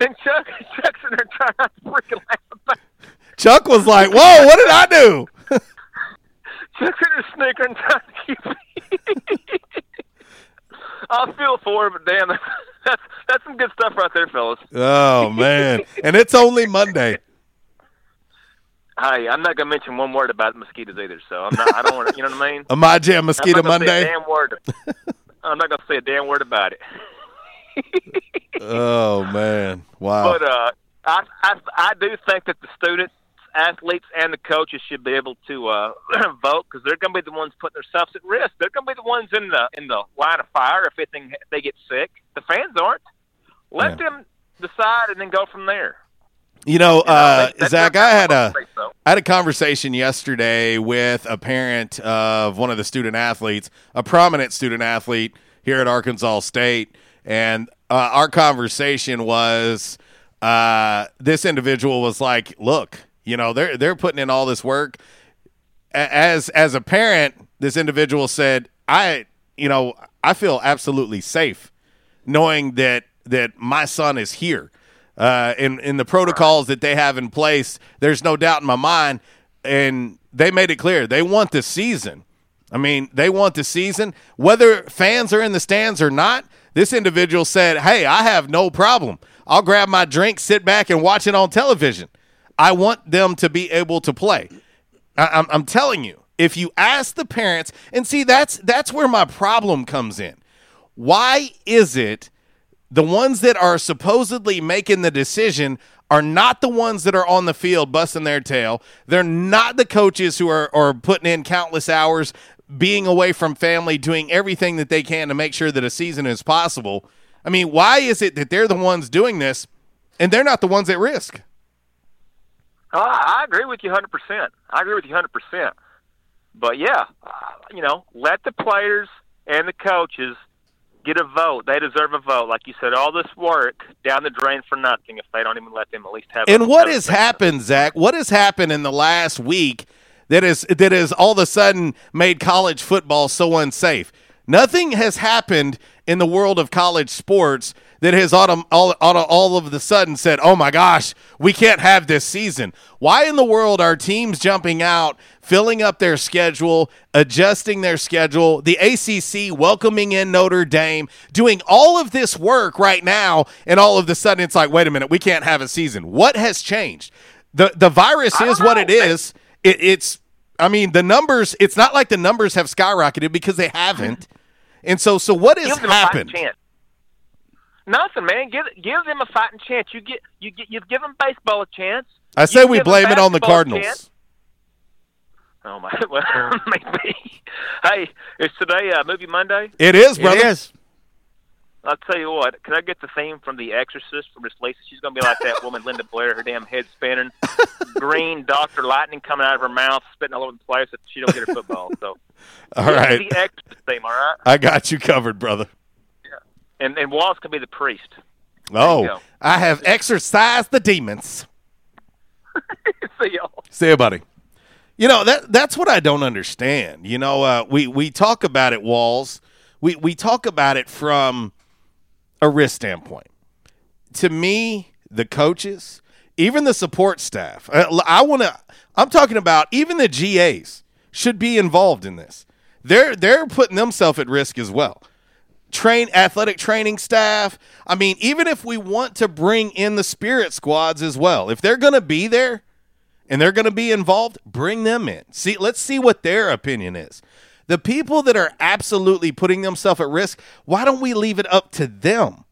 Speaker 26: and Chuck, Chuck's in there trying not to freaking laugh. About
Speaker 16: Chuck was like, "Whoa, what did I do?"
Speaker 26: Chuck's in there snickering, trying to keep. I feel for her, but damn, that's, that's some good stuff right there, fellas.
Speaker 16: Oh man, and it's only Monday.
Speaker 26: Hey, I'm not gonna mention one word about mosquitoes either, so I'm not. I don't want to. You know what I mean? [laughs]
Speaker 16: A My Jam Mosquito
Speaker 26: I'm not gonna Say
Speaker 16: Monday.
Speaker 26: damn word. I'm not gonna say a damn word about it. [laughs]
Speaker 16: Oh man, wow.
Speaker 26: But uh, I, I I do think that the students, athletes, and the coaches should be able to uh, [clears throat] vote because they're going to be the ones putting themselves at risk. They're going to be the ones in the in the line of fire if anything if they get sick. The fans aren't. Let them decide and then go from there.
Speaker 16: You know, uh,
Speaker 26: that's
Speaker 16: Zach, I had a
Speaker 26: so.
Speaker 16: I had a conversation yesterday with a parent of one of the student athletes, a prominent student athlete here at Arkansas State, and uh, our conversation was uh, this individual was like, "Look, you know, they're they're putting in all this work." As as a parent, this individual said, "I, you know, I feel absolutely safe knowing that that my son is here." uh, in in the protocols that they have in place. There's no doubt in my mind, and they made it clear they want the season. I mean, they want the season, whether fans are in the stands or not. This individual said, "Hey, I have no problem. I'll grab my drink, sit back, and watch it on television. I want them to be able to play." I, I'm, I'm telling you, if you ask the parents, and see, that's that's where my problem comes in. Why is it the ones that are supposedly making the decision are not the ones that are on the field busting their tail. They're not the coaches who are, are putting in countless hours, being away from family, doing everything that they can to make sure that a season is possible. I mean, why is it that they're the ones doing this and they're not the ones at risk?
Speaker 26: Oh, I I agree with you 100%. I agree with you 100%. But yeah, uh, you know, let the players and the coaches get a vote. They deserve a vote. Like you said, all this work down the drain for nothing if they don't even let them at least have.
Speaker 16: And what has happened, Zach? What has happened in the last week that is that has all of a sudden made college football so unsafe? Nothing has happened in the world of college sports that has autom- all, all, all of the sudden said, "Oh my gosh, we can't have this season." Why in the world are teams jumping out, filling up their schedule, adjusting their schedule? The ACC welcoming in Notre Dame, doing all of this work right now, and all of the sudden it's like, "Wait a minute, we can't have a season." What has changed? the The virus is what it is. It, it's, I mean, the numbers. It's not like the numbers have skyrocketed because they haven't. And so, so what has happened?
Speaker 26: chance. Nothing, man. Give give them a fighting chance. You get you get you give them baseball a chance.
Speaker 16: I say
Speaker 26: You
Speaker 16: we blame it on the Cardinals.
Speaker 26: Oh my! [laughs] Well, [laughs] maybe. Hey, is today uh, Movie Monday?
Speaker 16: It is, brother.
Speaker 26: I'll tell you what. Can I get the theme from The Exorcist from Miss Lisa? She's gonna be like that woman Linda Blair, her damn head spinning, [laughs] green Doctor Lightning coming out of her mouth, spitting all over the place. If she don't get her football, so
Speaker 16: All
Speaker 26: Give me
Speaker 16: right.
Speaker 26: The Exorcist theme, all right.
Speaker 16: I got you covered, brother.
Speaker 26: And and Wallace can be the priest.
Speaker 16: Oh. I have exorcised the demons. [laughs]
Speaker 26: See y'all.
Speaker 16: See you, buddy. You know that that's what I don't understand. You know, uh, we we talk about it, Walls. We we talk about it from a risk standpoint. To me, the coaches, even the support staff, uh, I want to. I'm talking about even the GAs should be involved in this. They're they're putting themselves at risk as well. Train athletic training staff. I mean, even if we want to bring in the spirit squads as well, if they're going to be there and they're going to be involved, bring them in. See, let's see what their opinion is. The people that are absolutely putting themselves at risk, why don't we leave it up to them?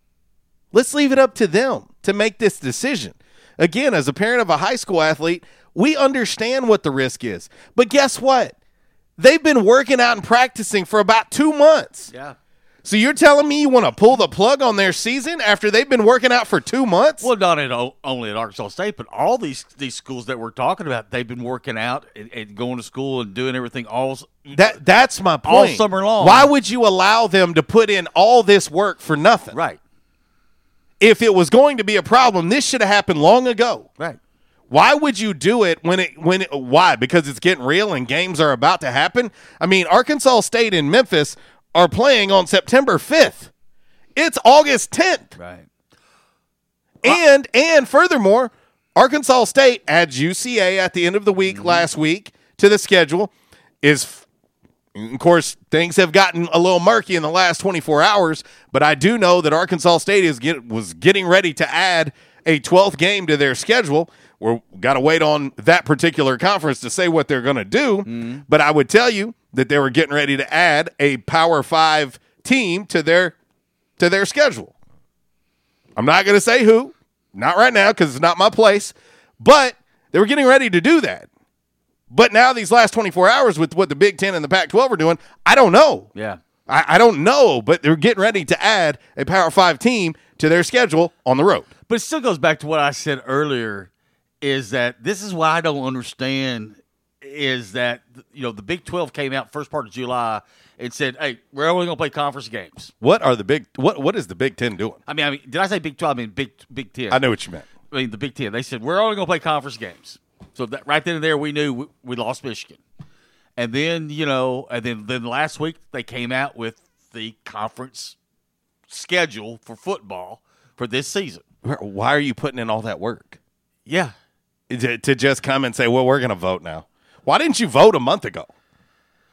Speaker 16: Let's leave it up to them to make this decision. Again, as a parent of a high school athlete, we understand what the risk is. But guess what? They've been working out and practicing for about two months.
Speaker 17: Yeah.
Speaker 16: So you're telling me you want to pull the plug on their season after they've been working out for two months?
Speaker 17: Well, not at, only at Arkansas State, but all these these schools that we're talking about, they've been working out and, and going to school and doing everything all
Speaker 16: that. That's my point.
Speaker 17: All summer long.
Speaker 16: Why would you allow them to put in all this work for nothing?
Speaker 17: Right.
Speaker 16: If it was going to be a problem, this should have happened long ago.
Speaker 17: Right.
Speaker 16: Why would you do it when it when it, why? Because it's getting real and games are about to happen. I mean, Arkansas State and Memphis are playing on September 5th. It's August 10th.
Speaker 17: Right.
Speaker 16: And and furthermore, Arkansas State adds UCA at the end of the week
Speaker 17: Mm-hmm.
Speaker 16: last week to the schedule. Is of course things have gotten a little murky in the last 24 hours, but I do know that Arkansas State is get, was getting ready to add a 12th game to their schedule. We're got to wait on that particular conference to say what they're going to do.
Speaker 17: Mm-hmm.
Speaker 16: But I would tell you that they were getting ready to add a Power Five team to their to their schedule. I'm not going to say who, not right now because it's not my place, but they were getting ready to do that. But now these last 24 hours with what the Big Ten and the Pac-12 are doing, I don't know.
Speaker 17: Yeah.
Speaker 16: I, I don't know, but they're getting ready to add a Power Five team to their schedule on the road.
Speaker 17: But it still goes back to what I said earlier is that this is why I don't understand is that you know the Big 12 came out first part of July and said, "Hey, we're only going to play conference games."
Speaker 16: What are the big what what is the Big Ten doing?
Speaker 17: I mean, I mean, did I say Big 12? I mean Big Big 10.
Speaker 16: I know what you meant.
Speaker 17: I mean the Big 10. They said we're only going to play conference games. So that right then and there we knew we, we lost Michigan. And then, you know, and then then last week they came out with the conference schedule for football for this season.
Speaker 16: Why are you putting in all that work?
Speaker 17: Yeah.
Speaker 16: To, to just come and say, well, we're going to vote now. Why didn't you vote a month ago?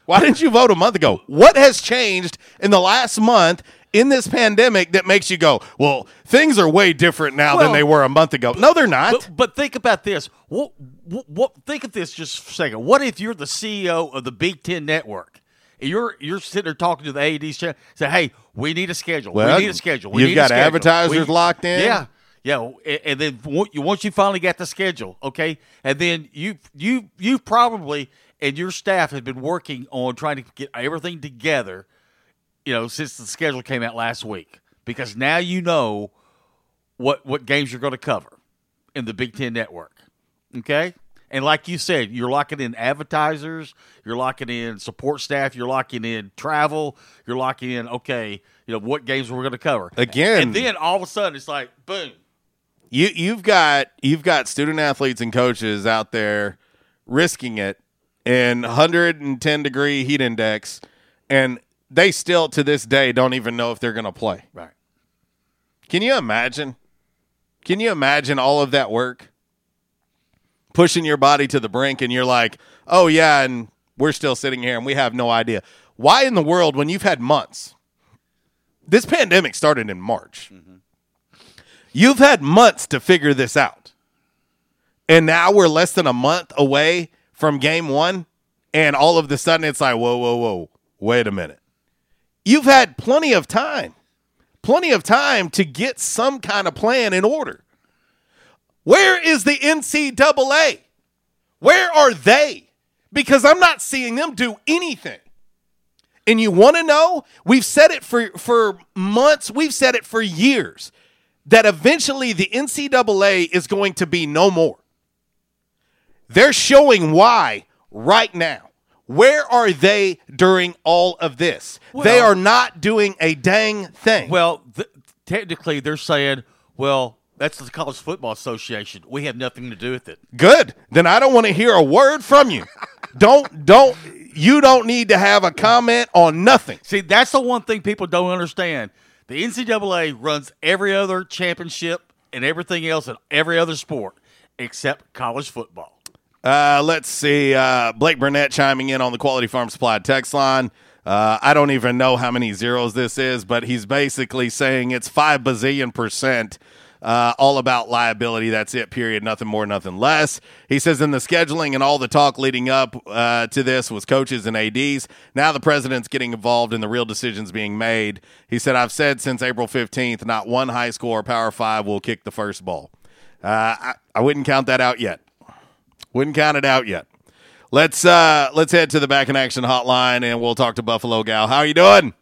Speaker 16: Why didn't you vote a month ago? What has changed in the last month in this pandemic that makes you go, well, things are way different now than they were a month ago? No, they're not.
Speaker 17: But, but think about this. What, what, what? Think of this just for a second. What if you're the CEO of the Big Ten Network? You're you're sitting there talking to the ADs, say, "Hey, we need a schedule.
Speaker 16: Well,
Speaker 17: we need a schedule. We
Speaker 16: you've
Speaker 17: need
Speaker 16: got
Speaker 17: a schedule.
Speaker 16: advertisers
Speaker 17: We-
Speaker 16: locked in?
Speaker 17: Yeah, yeah. And, then you- once you finally got the schedule, okay, and then you you you probably and your staff has been working on trying to get everything together. You know, since the schedule came out last week, because now you know what what games you're going to cover in the Big Ten Network. Okay, and like you said, you're locking in advertisers, you're locking in support staff, you're locking in travel, you're locking in okay, you know what games we're going to cover
Speaker 16: Again-
Speaker 17: and then all of a sudden it's like boom.
Speaker 16: You you've got you've got student athletes and coaches out there risking it in 110 degree heat index and they still to this day don't even know if they're going to play.
Speaker 17: Right.
Speaker 16: can you imagine? Can you imagine all of that work pushing your body to the brink and you're like oh yeah and we're still sitting here and we have no idea. Why in the world when you've had months this pandemic started in march mm-hmm. You've had months to figure this out. And now we're less than a month away from game one. And all of a sudden it's like, whoa, whoa, whoa, wait a minute. You've had plenty of time, plenty of time to get some kind of plan in order. Where is the NCAA? Where are they? Because I'm not seeing them do anything. And you want to know? We've said it for, for months, we've said it for years that eventually the NCAA is going to be no more. They're showing why right now. Where are they during all of this? they are not doing a dang thing.
Speaker 17: Well, th- technically they're saying, well, that's the College Football Association. We have nothing to do with it.
Speaker 16: Good. Then I don't want to hear a word from you. [laughs] don't don't you don't need to have a comment on nothing.
Speaker 17: See, that's the one thing people don't understand. The NCAA runs every other championship and everything else in every other sport except college football.
Speaker 16: Uh, let's see. Uh, Blake Burnett chiming in on the Quality Farm Supply text line. Uh, I don't even know how many zeros this is, but he's basically saying it's five bazillion percent. Uh, all about liability. That's it, period. Nothing more, nothing less. He says in the scheduling and all the talk leading up uh, to this was coaches and ADs. Now the president's getting involved in the real decisions being made. He said, I've said since April 15th, not one high school or Power Five will kick the first ball. Uh, I, I wouldn't count that out yet. Wouldn't count it out yet. Let's uh let's head to the back in action hotline and we'll talk to Buffalo Gal. How are you doing?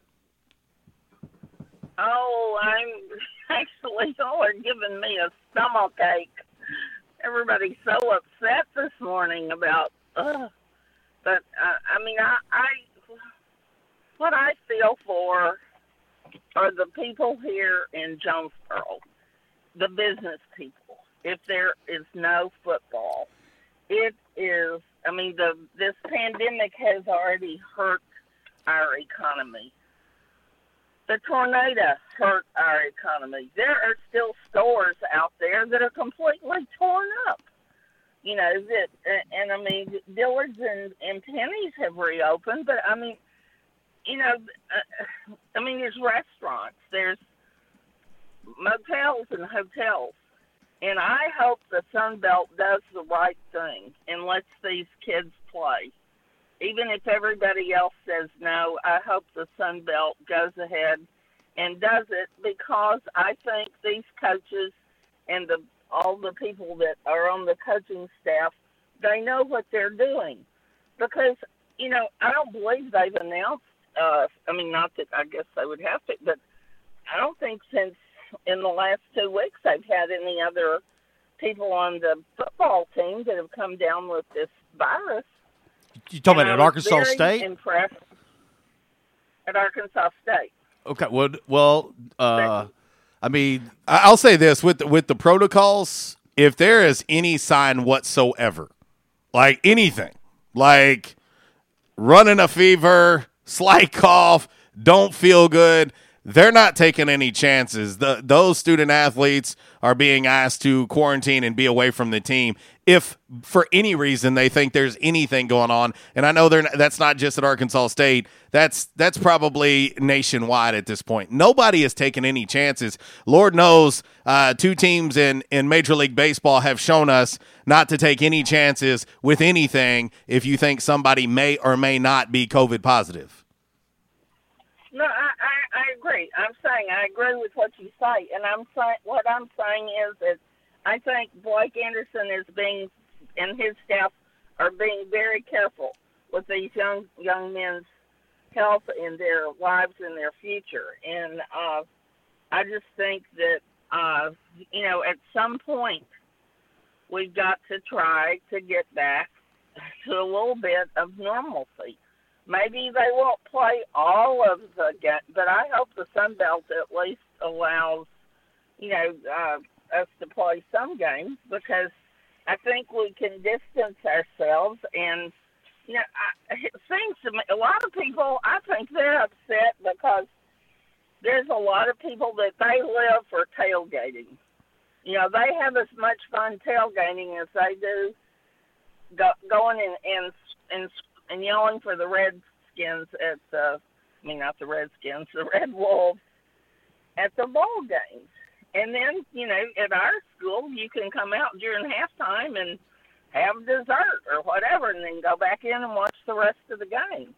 Speaker 27: Oh, I'm actually y'all are giving me a stomach ache. Everybody's so upset this morning about. Uh, but uh, I mean, I, I what I feel for are the people here in Jonesboro, the business people. If there is no football, it is. I mean, the this pandemic has already hurt our economy. The tornado hurt our economy. There are still stores out there that are completely torn up. You know that, and I mean, Dillard's and, and Penney's have reopened, but I mean, you know, uh, I mean, there's restaurants, there's motels and hotels, and I hope the Sun Belt does the right thing and lets these kids play. Even if everybody else says no, I hope the Sun Belt goes ahead and does it because I think these coaches and the all the people that are on the coaching staff, they know what they're doing. Because, you know, I don't believe they've announced uh I mean not that I guess they would have to, but I don't think since in the last two weeks they've had any other people on the football team that have come down with this virus.
Speaker 17: You talking
Speaker 27: And
Speaker 17: about at Arkansas
Speaker 27: very
Speaker 17: State?
Speaker 27: Impressed at Arkansas State.
Speaker 17: Okay. Well, well, uh, I mean,
Speaker 16: I- I'll say this with the, with the protocols, if there is any sign whatsoever, like anything, like running a fever, slight cough, don't feel good, they're not taking any chances. The, those student athletes are being asked to quarantine and be away from the team if for any reason they think there's anything going on. And I know they're not, that's not just at Arkansas State. That's that's probably nationwide at this point. Nobody is taking any chances. Lord knows, uh, two teams in in Major League Baseball have shown us not to take any chances with anything if you think somebody may or may not be COVID positive.
Speaker 27: No, I, I, I agree. I'm saying I agree with what you say, and I'm saying what I'm saying is that I think Blake Anderson is being and his staff are being very careful with these young young men's health and their lives and their future. And uh, I just think that uh, you know at some point we've got to try to get back [laughs] to a little bit of normalcy. Maybe they won't play all of the game, but I hope the Sun Belt at least allows, you know, uh, us to play some games because I think we can distance ourselves. And you know, I, it seems to me a lot of people. I think they're upset because there's a lot of people that they live for tailgating. You know, they have as much fun tailgating as they do go, going and and and and yelling for the Redskins at the, I mean not the Redskins, the Red Wolves at the ball games. And then, you know, at our school, you can come out during halftime and have dessert or whatever, and then go back in and watch the rest of the game.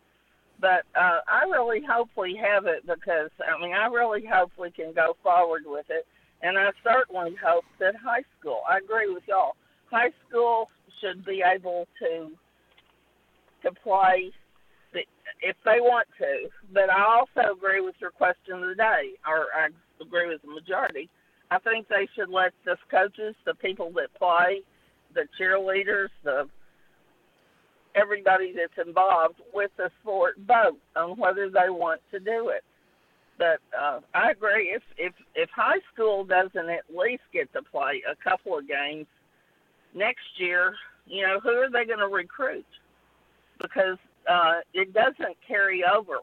Speaker 27: But uh, I really hope we have it because, I mean, I really hope we can go forward with it. And I certainly hope that high school, I agree with y'all, high school should be able to to play if they want to. But I also agree with your question today, or I agree with the majority. I think they should let the coaches, the people that play, the cheerleaders, the everybody that's involved with the sport vote on whether they want to do it. But uh, I agree. If if if high school doesn't at least get to play a couple of games next year, you know, who are they going to recruit? because uh, it doesn't carry over.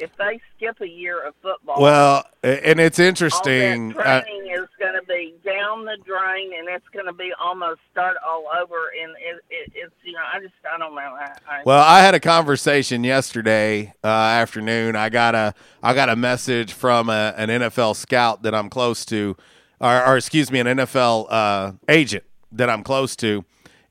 Speaker 27: If they skip a year of football,
Speaker 16: Well, and it's
Speaker 27: all
Speaker 16: interesting.
Speaker 27: that
Speaker 16: uh,
Speaker 27: training is going to be down the drain, and it's going to be almost start all over. And it, it, it's you know, I just I don't know. I, I,
Speaker 16: Well, I had a conversation yesterday uh, afternoon. I got a I got a message from a, an NFL scout that I'm close to, or, or excuse me, an NFL uh, agent that I'm close to,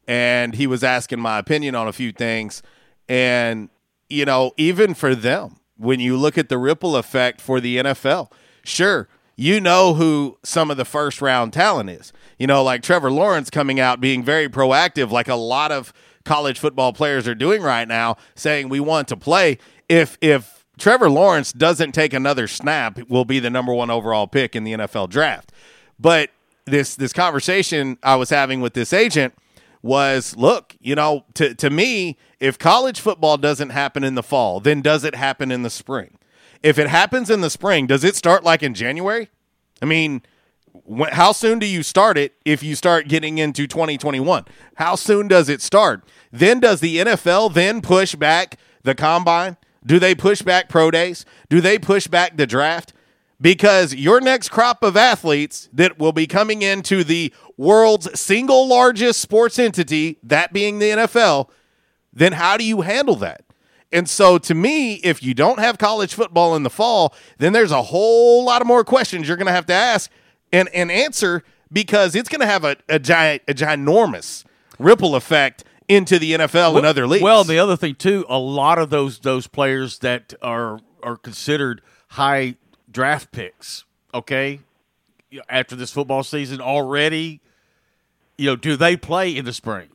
Speaker 16: and he was asking my opinion on a few things. And you know, even for them, when you look at the ripple effect for the NFL, sure, you know who some of the first round talent is. You know, like Trevor Lawrence coming out being very proactive, like a lot of college football players are doing right now, saying we want to play. If if Trevor Lawrence doesn't take another snap, will be the number one overall pick in the NFL draft. But this this conversation I was having with this agent was look, you know, to to me, if college football doesn't happen in the fall, then does it happen in the spring? If it happens in the spring, does it start like in January? I mean, when, how soon do you start it if you start getting into 2021? How soon does it start? Then does the NFL then push back the combine? Do they push back pro days? Do they push back the draft? Because your next crop of athletes that will be coming into the world's single largest sports entity, that being the NFL, then how do you handle that? And so to me, if you don't have college football in the fall, then there's a whole lot of more questions you're going to have to ask and, and answer because it's going to have a, a, giant, a ginormous ripple effect into the NFL and other leagues.
Speaker 17: Well, the other thing too, a lot of those those players that are are considered high draft picks. Okay, after this football season already, you know, do they play in the spring?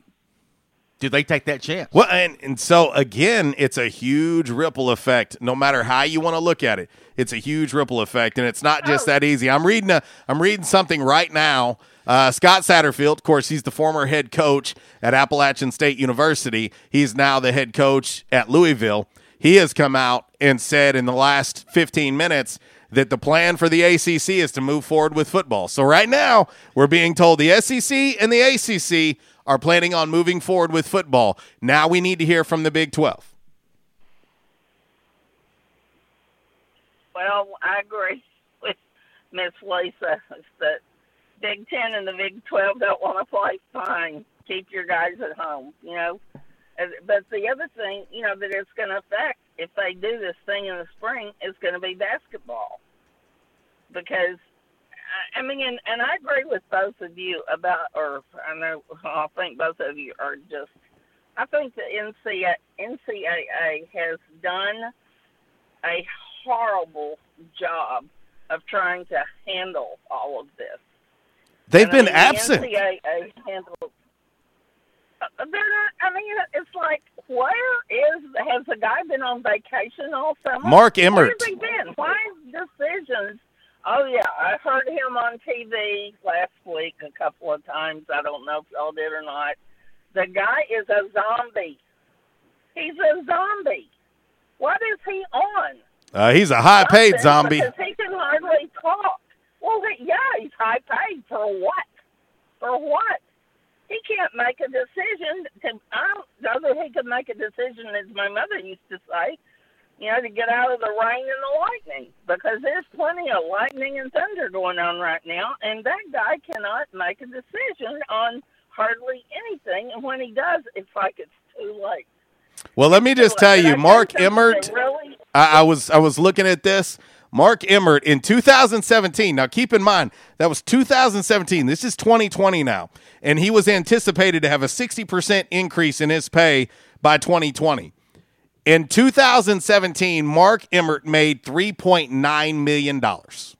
Speaker 17: Do they take that chance?
Speaker 16: Well, and, and so again, it's a huge ripple effect. No matter how you want to look at it, it's a huge ripple effect, and it's not just that easy. I'm reading a, I'm reading something right now. Uh, Scott Satterfield, of course, he's the former head coach at Appalachian State University. He's now the head coach at Louisville. He has come out and said in the last 15 minutes that the plan for the ACC is to move forward with football. So right now, we're being told the SEC and the ACC are planning on moving forward with football. Now we need to hear from the Big 12.
Speaker 27: Well, I agree [laughs] with Miss Lisa that Big Ten and the Big Twelve don't want to play. Fine, keep your guys at home. You know, but the other thing, you know, that it's going to affect if they do this thing in the spring it's going to be basketball, because I- I mean, and, and I agree with both of you about, or I know I think both of you are just. I think the NCAA, NCAA has done a horrible job of trying to handle all of this.
Speaker 16: They've
Speaker 27: And, I
Speaker 16: been
Speaker 27: mean,
Speaker 16: absent.
Speaker 27: The NCAA handled. Uh, They're not. I mean, it's like, where is has the guy been on vacation all summer?
Speaker 16: Mark
Speaker 27: Where
Speaker 16: Emmert.
Speaker 27: has he been? Why decisions? Oh yeah, I heard him on TV last week a couple of times. I don't know if y'all did or not. The guy is a zombie. He's a zombie. What is he on?
Speaker 16: Uh, he's a high paid zombie.
Speaker 27: Because he can hardly talk. Well, yeah, he's high paid for what? For what? He can't make a decision. To, I don't know that he could make a decision, as my mother used to say, you know, to get out of the rain and the lightning, because there's plenty of lightning and thunder going on right now, and that guy cannot make a decision on hardly anything. And when he does, it's like it's too late.
Speaker 16: Well, let me just tell you, Mark Emmert.
Speaker 27: Really?
Speaker 16: I, I was I was looking at this. Mark Emmert in 2017. Now, keep in mind that was 2017. This is 2020 now, and he was anticipated to have a 60 percent increase in his pay by 2020. In 2017, Mark Emmert made 3.9 million dollars.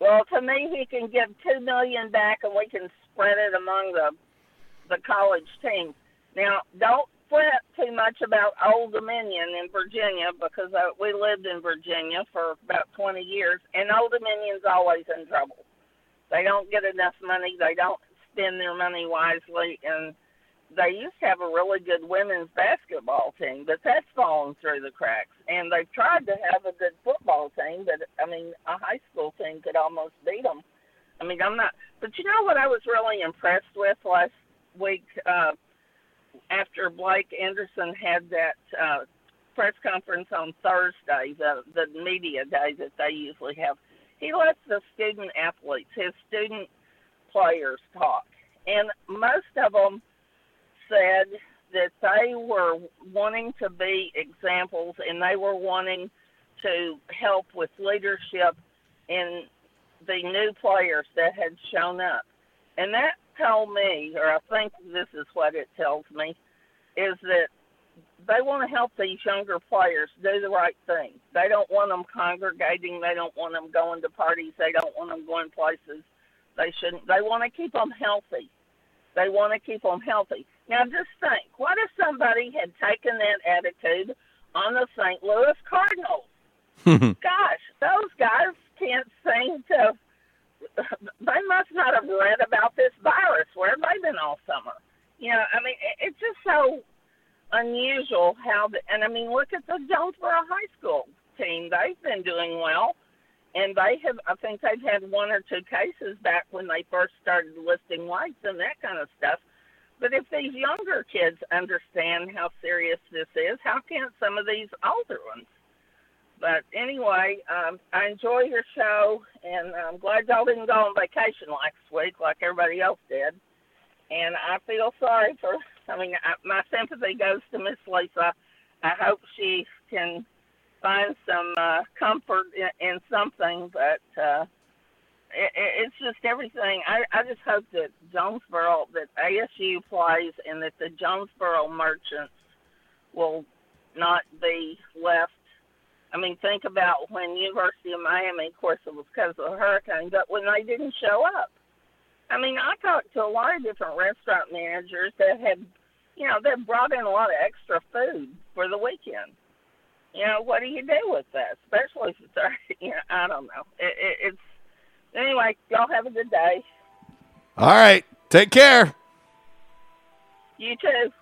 Speaker 27: Well, to me, he can give 2 million back, and we can spread it among the the college teams. Now, don't fret too much about Old Dominion in Virginia because uh, we lived in Virginia for about 20 years, and Old Dominion's always in trouble. They don't get enough money. They don't spend their money wisely, and they used to have a really good women's basketball team, but that's fallen through the cracks. And they've tried to have a good football team, but I mean, a high school team could almost beat them. I mean, I'm not. But you know what I was really impressed with last week uh, after Blake Anderson had that uh, press conference on Thursday, the the media day that they usually have, he lets the student athletes, his student players, talk, and most of them said that they were wanting to be examples and they were wanting to help with leadership in the new players that had shown up. And that told me, or I think this is what it tells me, is that they want to help these younger players do the right thing. They don't want them congregating. They don't want them going to parties. They don't want them going places they shouldn't. They want to keep them healthy. They want to keep them healthy. Now, just think what if somebody had taken that attitude on the St. Louis Cardinals? [laughs] Gosh, those guys can't seem to. [laughs] They must not have read about this virus. Where have they been all summer? You know, I mean, it- it's just so unusual how. The, and I mean, look at the Jonesboro High School team. They've been doing well, and they have. I think they've had one or two cases back when they first started lifting weights and that kind of stuff. But if these younger kids understand how serious this is, how can't some of these older ones? But anyway, um, I enjoy your show, and I'm glad y'all didn't go on vacation last week like everybody else did. And I feel sorry for. I mean, I, my sympathy goes to Miss Lisa. I hope she can find some uh, comfort in, in something, but uh, it, it, it's just everything. I, I just hope that Jonesboro, that ASU plays, and that the Jonesboro Merchants will not be left. I mean, think about when University of Miami, of course, it was because of the hurricane, but when they didn't show up. I mean, I talked to a lot of different restaurant managers that had, you know, that brought in a lot of extra food for the weekend. You know, what do you do with that? Especially if it's, [laughs] you know, I don't know. It, it, it's anyway. Y'all have a good day.
Speaker 16: All right. Take care.
Speaker 27: You too.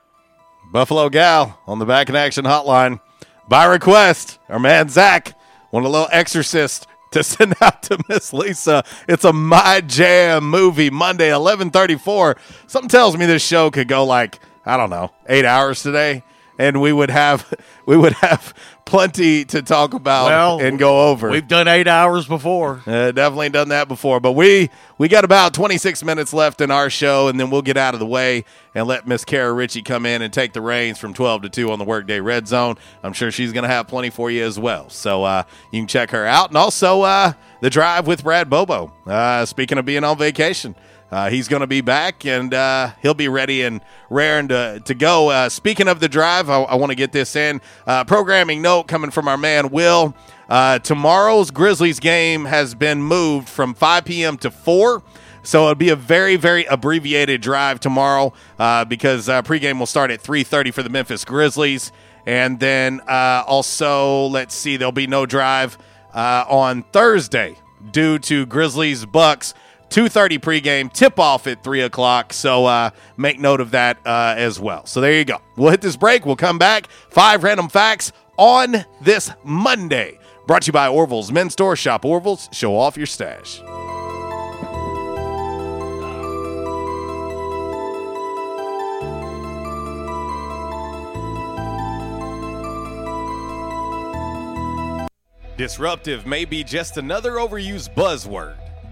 Speaker 16: Buffalo Gal on the Back in Action hotline. By request, our man Zach wanted a little exorcist to [laughs] send out to Miss Lisa. It's a My Jam movie, Monday, 1134. Something tells me this show could go like, I don't know, eight hours today. And we would have [laughs] we would have plenty to talk about
Speaker 17: Well,
Speaker 16: and go over.
Speaker 17: We've done eight hours before.
Speaker 16: Uh, definitely done that before, but we we got about 26 minutes left in our show, and then we'll get out of the way and let Miss Kara Ritchie come in and take the reins from 12 to 2 on the Workday Red Zone. I'm sure she's going to have plenty for you as well, so uh, you can check her out, and also uh, the drive with Brad Bobo. Uh, speaking of being on vacation. Uh, he's going to be back and uh, he'll be ready and raring to, to go. Uh, speaking of the drive, I, I want to get this in. Uh, programming note coming from our man Will. Uh, tomorrow's Grizzlies game has been moved from 5 p.m. to 4. So it'll be a very, very abbreviated drive tomorrow uh, because pregame will start at 3:30 for the Memphis Grizzlies, and then also let's see, there'll be no drive on Thursday due to Grizzlies Bucks. 2.30 pregame, tip-off at 3 o'clock, so uh, make note of that uh, as well. So there you go. We'll hit this break. We'll come back. Five random facts on this Monday. Brought to you by Orville's Men's Store. Shop Orville's. Show off your stash. Disruptive may be just another overused buzzword,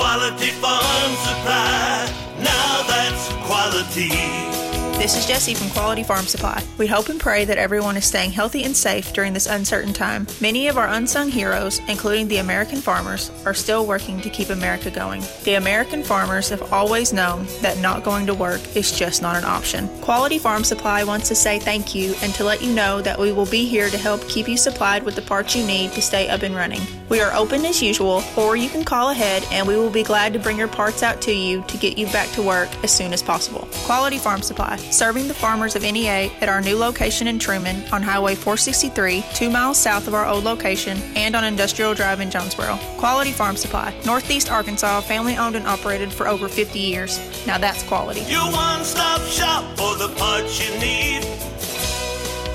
Speaker 28: Quality Farm Supply. Now that's quality.
Speaker 29: This is Jesse from Quality Farm Supply. We hope and pray that everyone is staying healthy and safe during this uncertain time. Many of our unsung heroes, including the American farmers, are still working to keep America going. The American farmers have always known that not going to work is just not an option. Quality Farm Supply wants to say thank you and to let you know that we will be here to help keep you supplied with the parts you need to stay up and running. We are open as usual, or you can call ahead and we will be glad to bring your parts out to you to get you back to work as soon as possible. Quality Farm Supply, serving the farmers of NEA at our new location in Truman on Highway 463, two miles south of our old location, and on Industrial Drive in Jonesboro. Quality Farm Supply, Northeast Arkansas, family owned and operated for over 50 years. Now that's quality.
Speaker 28: Your one stop shop for the parts you need.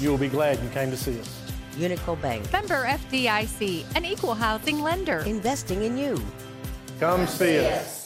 Speaker 30: you will be glad you came to see us.
Speaker 31: Unico Bank,
Speaker 32: Member FDIC, an equal housing lender.
Speaker 31: investing in you.
Speaker 30: Come see us.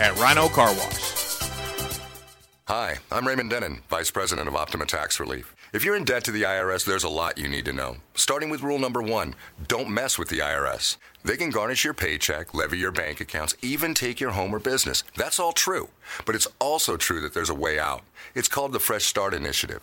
Speaker 16: at Rhino Car Wash.
Speaker 33: Hi, I'm Raymond Denon, Vice President of Optima Tax Relief. If you're in debt to the IRS, there's a lot you need to know. Starting with rule number one don't mess with the IRS. They can garnish your paycheck, levy your bank accounts, even take your home or business. That's all true. But it's also true that there's a way out. It's called the Fresh Start Initiative.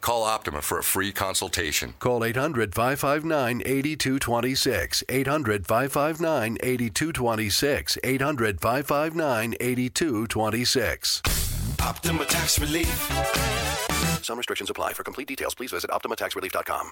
Speaker 33: Call Optima for a free consultation.
Speaker 34: Call 800 559 8226. 800 559 8226. 800 559 8226.
Speaker 28: Optima Tax Relief.
Speaker 35: Some restrictions apply. For complete details, please visit OptimaTaxRelief.com.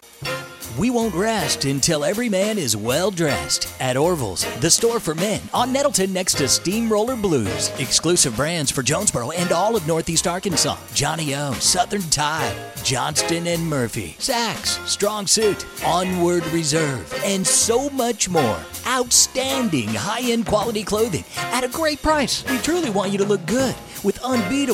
Speaker 22: We won't rest until every man is well dressed. At Orville's, the store for men, on Nettleton next to Steamroller Blues. Exclusive brands for Jonesboro and all of Northeast Arkansas. johnnie-O, Southern Tide, Johnston and Murphy, Saxx, Strong Suit, Onward Reserve, and so much more. Outstanding high end quality clothing at a great price. We truly want you to look good with unbeatable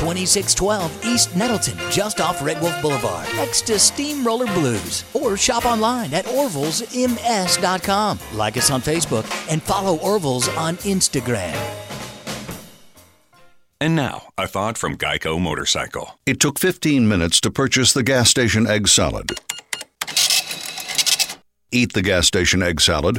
Speaker 22: 2612 East Nettleton, just off Red Wolf Boulevard, next to Steamroller Blues. Or shop online at orvillesms.com. Like us on Facebook and follow Orville's on Instagram.
Speaker 9: And now, a thought from Geico Motorcycle.
Speaker 36: It took 15 minutes to purchase the gas station egg salad. Eat the gas station egg salad.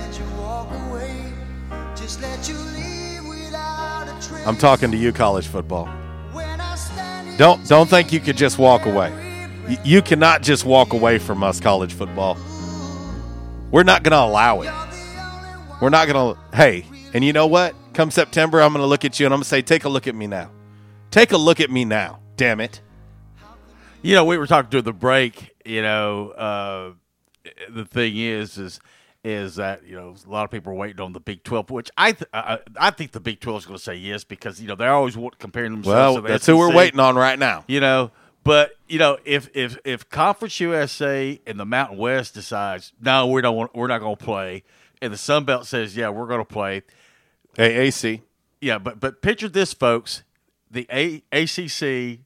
Speaker 16: I'm talking to you, college football. Don't don't think you could just walk away. You cannot just walk away from us, college football. We're not going to allow it. We're not going to. Hey, and you know what? Come September, I'm going to look at you and I'm going to say, "Take a look at me now. Take a look at me now. Damn it."
Speaker 17: You know, we were talking during the break. You know, uh, the thing is, is is that you know a lot of people are waiting on the Big Twelve, which I th- I, I think the Big Twelve is going to say yes because you know they're always comparing themselves.
Speaker 16: Well,
Speaker 17: the
Speaker 16: that's who we're waiting on right now.
Speaker 17: You know, but you know if if if Conference USA and the Mountain West decides no, we don't want, we're not going to play, and the Sun Belt says yeah, we're going to play.
Speaker 16: AAC.
Speaker 17: Yeah, but but picture this, folks: the A- ACC,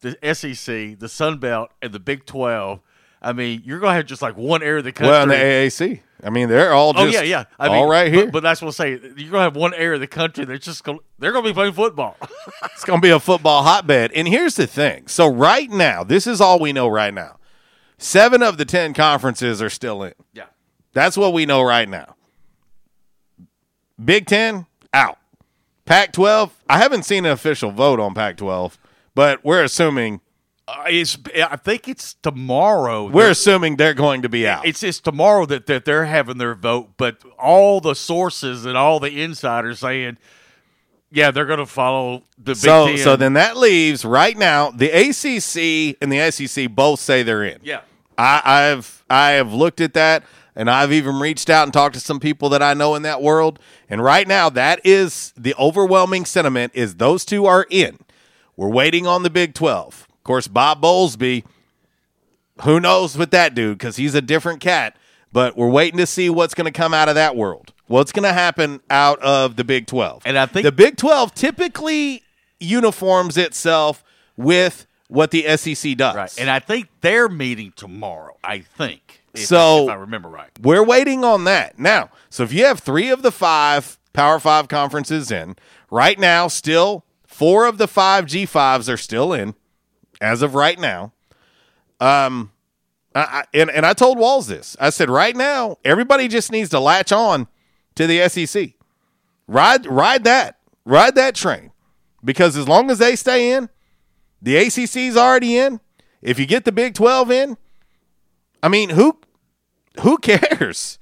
Speaker 17: the SEC, the Sun Belt, and the Big Twelve. I mean, you're going to have just like one area of the country.
Speaker 16: Well, the AAC. I mean, they're all oh, just
Speaker 17: oh yeah, yeah. I
Speaker 16: all
Speaker 17: mean,
Speaker 16: right here.
Speaker 17: But, that's what I say. You're going to have one area of the country that's just going. They're going to be playing football. [laughs]
Speaker 16: it's going to be a football hotbed. And here's the thing. So right now, this is all we know right now. 7 of the 10 conferences are still in.
Speaker 17: Yeah.
Speaker 16: That's what we know right now. Big 10 out. Pac 12, I haven't seen an official vote on Pac 12, but we're assuming
Speaker 17: Uh, it's, I think it's tomorrow.
Speaker 16: we're assuming they're going to be out.
Speaker 17: It's it's tomorrow that, that they're having their vote, but all the sources and all the insiders saying, yeah, they're going to follow the Big
Speaker 16: so
Speaker 17: Ten.
Speaker 16: so then that leaves right now the ACC and the SEC both say they're in.
Speaker 17: Yeah.
Speaker 16: I, I've I have looked at that, and I've even reached out and talked to some people that I know in that world. And right now, that is the overwhelming sentiment: is those two are in. We're waiting on the Big Twelve. Of course, Bob Bowlesby. Who knows with that dude? Because he's a different cat. But we're waiting to see what's going to come out of that world. What's going to happen out of the Big Twelve?
Speaker 17: And I think
Speaker 16: the Big Twelve typically uniforms itself with what the SEC does.
Speaker 17: Right. And I think they're meeting tomorrow, I think. If,
Speaker 16: So-
Speaker 17: if I remember right.
Speaker 16: We're waiting on that. Now, so if you have three of the five Power Five conferences in, right now, still four of the five G5s are still in as of right now. Um, I, I, and, and I told Walls this. I said, right now, everybody just needs to latch on to the SEC. Ride, ride that, ride that train, because as long as they stay in, the ACC's already in. If you get the Big Twelve in, I mean, who who cares?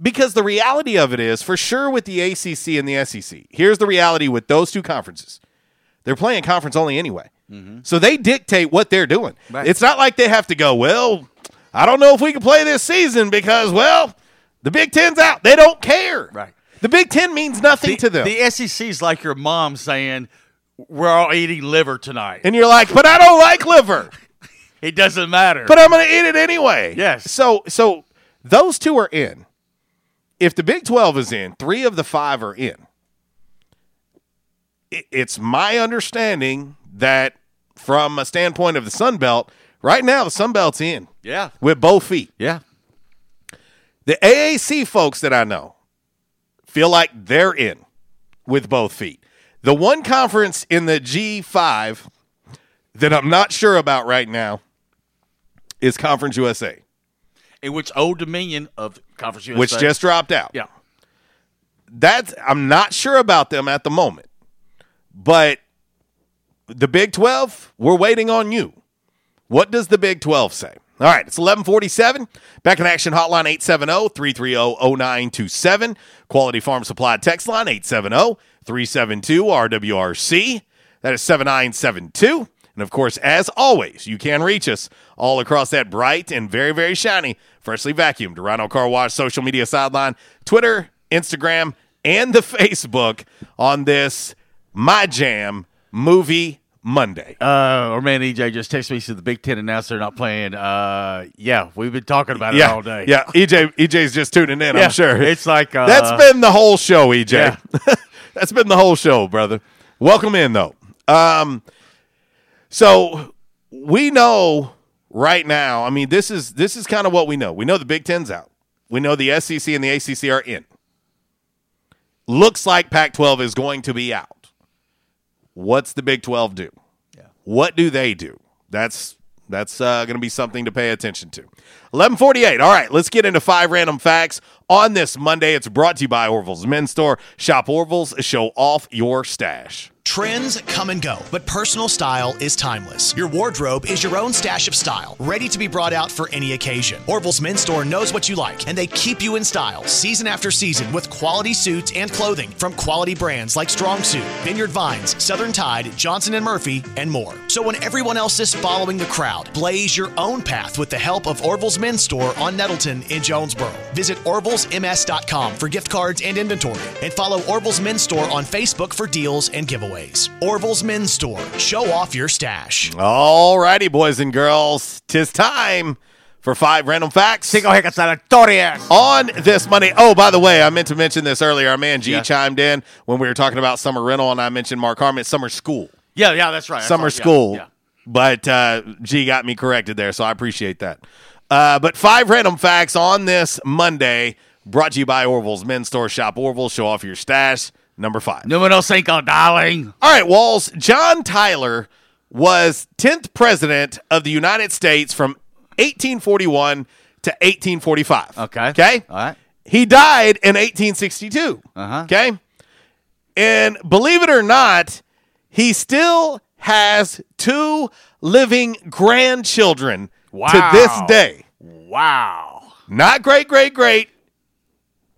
Speaker 16: Because the reality of it is, for sure, with the ACC and the SEC, here's the reality with those two conferences. They're playing conference only anyway. Mm-hmm. So they dictate what they're doing.
Speaker 17: Right.
Speaker 16: It's not like they have to go, well, I don't know if we can play this season because, well, the Big Ten's out. They don't care.
Speaker 17: Right.
Speaker 16: The Big Ten means nothing
Speaker 17: The,
Speaker 16: to them.
Speaker 17: the SEC's like your mom saying, we're all eating liver tonight.
Speaker 16: and you're like, but I don't like liver. [laughs]
Speaker 17: It doesn't matter.
Speaker 16: but I'm going to eat it anyway.
Speaker 17: Yes.
Speaker 16: So so those two are in. If the Big 12 is in, 3 of the 5 are in. It's my understanding that from a standpoint of the Sun Belt, Right now, the Sun Belt's in
Speaker 17: Yeah.
Speaker 16: with both feet.
Speaker 17: Yeah.
Speaker 16: The AAC folks that I know feel like they're in with both feet. The one conference in the G5 that I'm not sure about right now is Conference USA,
Speaker 17: In which Old Dominion of Conference USA.
Speaker 16: which just dropped out.
Speaker 17: Yeah.
Speaker 16: That's I'm not sure about them at the moment. But the Big 12, we're waiting on you. What does the Big 12 say? All right, it's 1147. Back in action hotline 870-330-0927. Quality Farm Supply text line 870-372-RWRC. That is 7972. And of course, as always, you can reach us all across that bright and very, very shiny, freshly vacuumed Rhino Car Wash social media sideline, Twitter, Instagram, and the [laughs] Facebook on this My Jam movie Monday.
Speaker 17: Uh, or man, EJ just texted me said the Big Ten announced they're not playing. Uh, yeah, we've been talking about it
Speaker 16: yeah,
Speaker 17: all day.
Speaker 16: Yeah, EJ EJ's just tuning in,
Speaker 17: Yeah,
Speaker 16: I'm sure.
Speaker 17: it's like, uh,
Speaker 16: That's been the whole show, EJ.
Speaker 17: Yeah. [laughs] [laughs]
Speaker 16: That's been the whole show, brother. Welcome in though. Um so we know right now, I mean this is this is kind of what we know. We know the Big 10's out. We know the SEC and the ACC are in. Looks like Pac-12 is going to be out. What's the Big 12 do? What do they do? That's that's uh, going to be something to pay attention to. 1148. All right, let's get into five random facts on this Monday. It's brought to you by Orville's Men's Store. Shop Orville's, show off your stash.
Speaker 37: Trends come and go, but personal style is timeless. Your wardrobe is your own stash of style, ready to be brought out for any occasion. Orville's Men's Store knows what you like, and they keep you in style season after season with quality suits and clothing from quality brands like Strong Suit, Vineyard Vines, Southern Tide, Johnston & Murphy, and more. So when everyone else is following the crowd, blaze your own path with the help of Orville's Men's Store on Nettleton in Jonesboro. Visit orvillesms.com for gift cards and inventory, and follow Orville's Men's Store on Facebook for deals and giveaways. Orville's Men's Store. Show off your stash.
Speaker 16: All righty, boys and girls. Tis time for five random facts.
Speaker 17: Cinco hecas aleatorias.
Speaker 16: On this Monday. Oh, by the way, I meant to mention this earlier. Our man G
Speaker 17: Yeah.
Speaker 16: chimed in when we were talking about summer rental, and I mentioned Mark Harmon, summer school.
Speaker 17: Yeah, yeah, that's right.
Speaker 16: Summer
Speaker 17: thought- yeah,
Speaker 16: school.
Speaker 17: yeah.
Speaker 16: But uh, G got me corrected there, so I appreciate that. Uh, but five random facts on this Monday, brought to you by Orville's Men's Store. Shop Orville, show off your stash. Number five.
Speaker 17: Numero cinco, darling.
Speaker 16: All right, Walls. John Tyler was 10th president of the United States from 1841 to 1845.
Speaker 17: Okay.
Speaker 16: Okay.
Speaker 17: All right.
Speaker 16: He died in 1862.
Speaker 17: Uh-huh.
Speaker 16: Okay. And believe it or not, he still has two living grandchildren to this day.
Speaker 17: Wow.
Speaker 16: Not great, great, great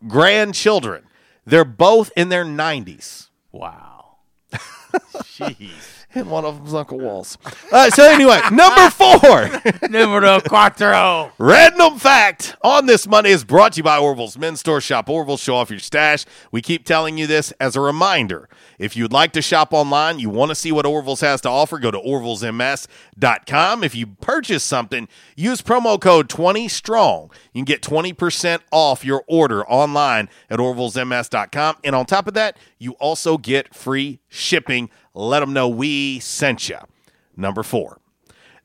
Speaker 16: grandchildren. They're both in their 90s.
Speaker 17: Wow. [laughs] Jeez.
Speaker 16: And [laughs] one of them's Uncle Walls. Uh, so anyway, [laughs] number four. [laughs]
Speaker 17: Numero cuatro.
Speaker 16: Random fact on this Monday is brought to you by Orville's Men's Store. Shop Orville, show off your stash. We keep telling you this as a reminder. If you'd like to shop online, you want to see what Orville's has to offer, go to orvillesms.com. If you purchase something, use promo code 20STRONG. You can get 20% off your order online at orvillesms.com. And on top of that, you also get free shipping. Let them know we sent you. Number four.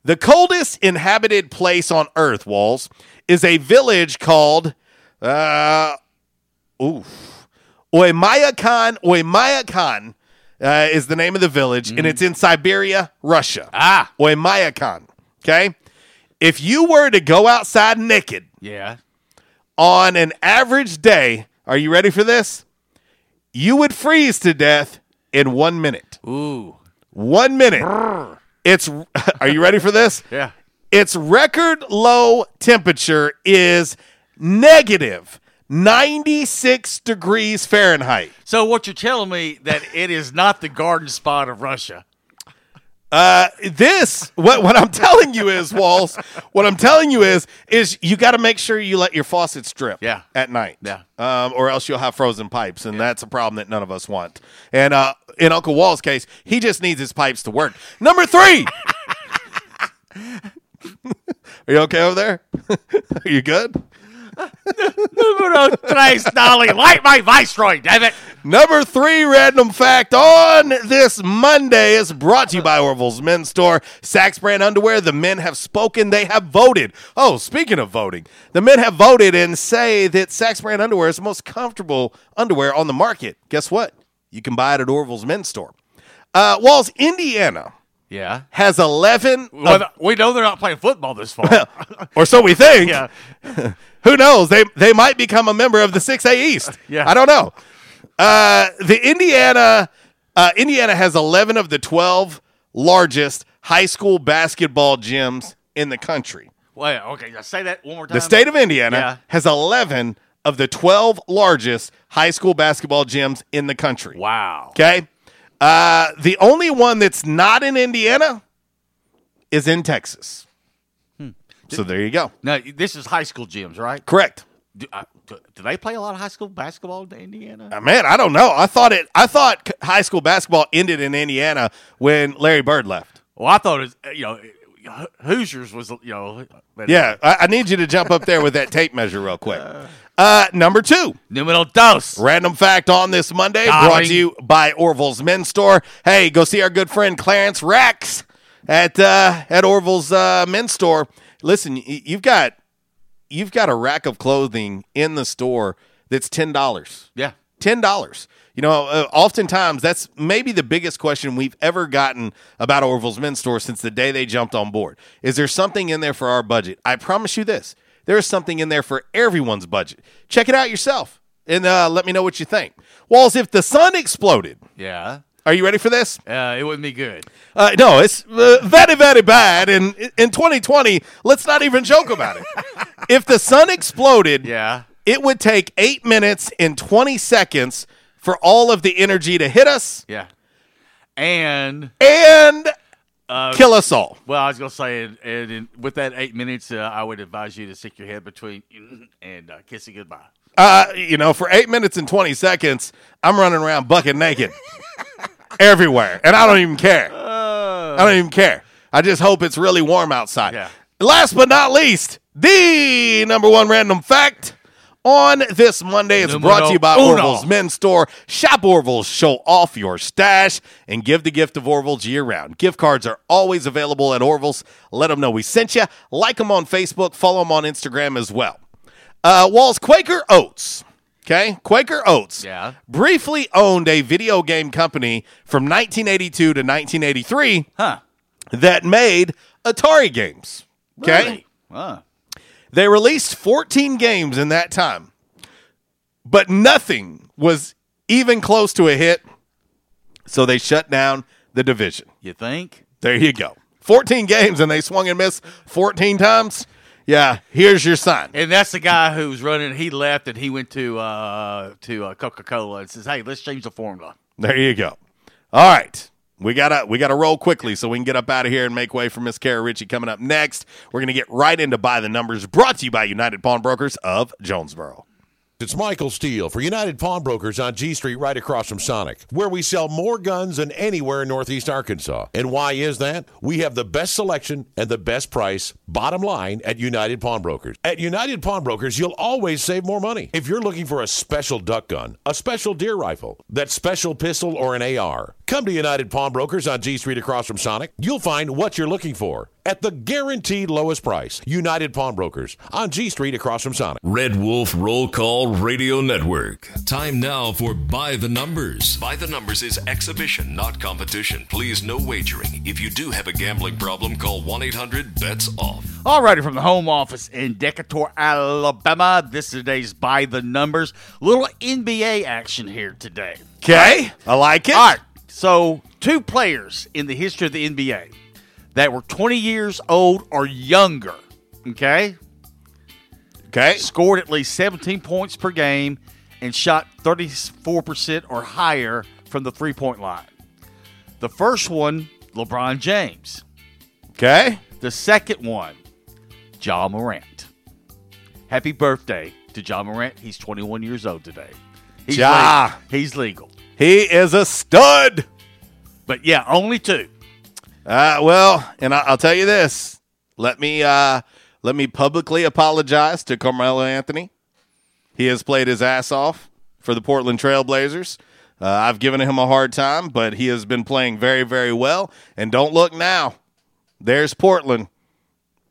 Speaker 16: The coldest inhabited place on Earth, Walls, is a village called uh oof. Oymyakon Oymyakon uh, is the name of the village, and it's in Siberia, Russia.
Speaker 17: Ah.
Speaker 16: Oymyakon. Okay? If you were to go outside naked
Speaker 17: Yeah.
Speaker 16: on an average day, are you ready for this? You would freeze to death in one minute.
Speaker 17: Ooh.
Speaker 16: One minute. It's [laughs] are you ready for this? [laughs]
Speaker 17: Yeah.
Speaker 16: Its record low temperature is negative 96 degrees Fahrenheit.
Speaker 17: So what you're telling me that it is not the garden spot of Russia.
Speaker 16: Uh, this what what I'm [laughs] telling you is Walls. What I'm telling you is is you got to make sure you let your faucets drip.
Speaker 17: Yeah.
Speaker 16: At night.
Speaker 17: Yeah.
Speaker 16: Um, or else you'll have frozen pipes, and that's a problem that none of us want. And uh, in Uncle Wall's case, he just needs his pipes to work. Number three. [laughs] Are you okay over there? [laughs] Are you good?
Speaker 17: Tres, Dolly. Light my viceroy, damn it.
Speaker 16: Number three random fact on this Monday is brought to you by Orville's Men's Store. Saxx brand underwear. The men have spoken. They have voted. Oh, speaking of voting, the men have voted and say that Saxx brand underwear is the most comfortable underwear on the market. Guess what? You can buy it at Orville's Men's Store. Uh, Walls, Indiana
Speaker 17: Yeah.
Speaker 16: has 11.
Speaker 17: Well,
Speaker 16: of-
Speaker 17: we know they're not playing football this fall. [laughs]
Speaker 16: or so we think.
Speaker 17: Yeah. [laughs]
Speaker 16: Who knows? They they might become a member of the 6A East. [laughs]
Speaker 17: Yeah.
Speaker 16: I don't know. Uh, the Indiana uh, Indiana has 11 of the 12 largest high school basketball gyms in the country.
Speaker 17: Wait, okay, now say that one more time.
Speaker 16: The state of Indiana
Speaker 17: Yeah.
Speaker 16: has 11 of the 12 largest high school basketball gyms in the country.
Speaker 17: Wow.
Speaker 16: Okay. Uh, the only one that's not in Indiana is in Texas.
Speaker 17: Hmm.
Speaker 16: So there you go.
Speaker 17: Now, this is high school gyms, right?
Speaker 16: Correct.
Speaker 17: Do, uh, do, do they play a lot of high school basketball in Indiana?
Speaker 16: Uh, man, I don't know. I thought it. I thought high school basketball ended in Indiana when Larry Bird left.
Speaker 17: Well, I thought it, was, you know, Hoosiers was, you know.
Speaker 16: Yeah, I, I need you to jump up there with that tape measure real quick. [laughs] Uh, number two,
Speaker 17: Numero dos.
Speaker 16: random fact on this Monday,
Speaker 17: Darling.
Speaker 16: brought to you by Orville's Men's Store. Hey, go see our good friend Clarence Rex at uh, at Orville's uh, Men's Store. Listen, you've got you've got a rack of clothing in the store that's ten dollars.
Speaker 17: Yeah.
Speaker 16: ten dollars. You know, uh, oftentimes that's maybe the biggest question we've ever gotten about Orville's Men's Store since the day they jumped on board. Is there something in there for our budget? I promise you this: there is something in there for everyone's budget. Check it out yourself and uh, let me know what you think. Walls, if the sun exploded,
Speaker 17: Yeah.
Speaker 16: are you ready for this?
Speaker 17: Uh, it wouldn't be good.
Speaker 16: Uh, no, it's uh, very, very bad. And in 2020, let's not even joke about it. [laughs] if the sun exploded,
Speaker 17: Yeah.
Speaker 16: it would take eight minutes and 20 seconds for all of the energy to hit us
Speaker 17: Yeah. And
Speaker 16: and
Speaker 17: uh,
Speaker 16: kill us all.
Speaker 17: Well, I was going to say, and, and with that eight minutes, uh, I would advise you to stick your head between [clears throat] and uh, kiss it goodbye.
Speaker 16: Uh, you know, for eight minutes and 20 seconds, I'm running around bucket naked [laughs] everywhere. And I don't even care. I don't even care. I just hope it's really warm outside.
Speaker 17: Yeah.
Speaker 16: Last but not least, the number one random fact on this Monday It's
Speaker 17: Numero
Speaker 16: brought to you by
Speaker 17: uno.
Speaker 16: Orville's Men's Store. Shop Orville's, show off your stash, and give the gift of Orville's year round. Gift cards are always available at Orville's. Let them know we sent you. Like them on Facebook, follow them on Instagram as well. Uh, Walls Quaker Oats. Okay, Quaker Oats.
Speaker 17: Yeah.
Speaker 16: Briefly owned a video game company from 1982 to 1983
Speaker 17: Huh.
Speaker 16: that made Atari games. Okay.
Speaker 17: Really? Huh.
Speaker 16: They released 14 games in that time, but nothing was even close to a hit. So they shut down the division.
Speaker 17: You think?
Speaker 16: There you go. 14 games and they swung and missed 14 times. Yeah, here's your sign.
Speaker 17: And that's the guy who's running. He left and he went to uh, to uh, Coca Cola and says, "Hey, let's change the formula."
Speaker 16: There you go. All right. We gotta we gotta roll quickly so we can get up out of here and make way for Miss Kara Ritchie coming up next. We're gonna get right into by the numbers brought to you by United Pawnbrokers of Jonesboro.
Speaker 35: It's Michael Steele for United Pawnbrokers on G Street right across from Sonic, where we sell more guns than anywhere in Northeast Arkansas. And why is that? We have the best selection and the best price, bottom line, at United Pawnbrokers. At United Pawnbrokers, you'll always save more money. If you're looking for a special duck gun, a special deer rifle, that special pistol, or an AR, come to United Pawnbrokers on G Street across from Sonic. You'll find what you're looking for at the guaranteed lowest price. United Pawnbrokers on G Street across from Sonic.
Speaker 38: Red Wolf Roll Call Radio Network. Time now for By the Numbers. By the Numbers is exhibition, not competition. Please, no wagering. If you do have a gambling problem, call 1 800 BETS OFF.
Speaker 17: All righty, from the home office in Decatur, Alabama. This is today's by the numbers. Little NBA action here today.
Speaker 16: Okay. I like it.
Speaker 17: All right. So, two players in the history of the NBA that were 20 years old or younger, okay?
Speaker 16: Okay.
Speaker 17: Scored at least 17 points per game and shot 34% or higher from the three point line. The first one, LeBron James.
Speaker 16: Okay.
Speaker 17: The second one, Ja Morant. Happy birthday to Ja Morant. He's 21 years old today. He's
Speaker 16: Ja.
Speaker 17: legal. He's legal.
Speaker 16: He is a stud.
Speaker 17: But yeah, only two.
Speaker 16: Uh, well, and I, I'll tell you this. Let me uh, let me publicly apologize to Carmelo Anthony. He has played his ass off for the Portland Trailblazers. Uh, I've given him a hard time, but he has been playing very, very well. And don't look now. There's Portland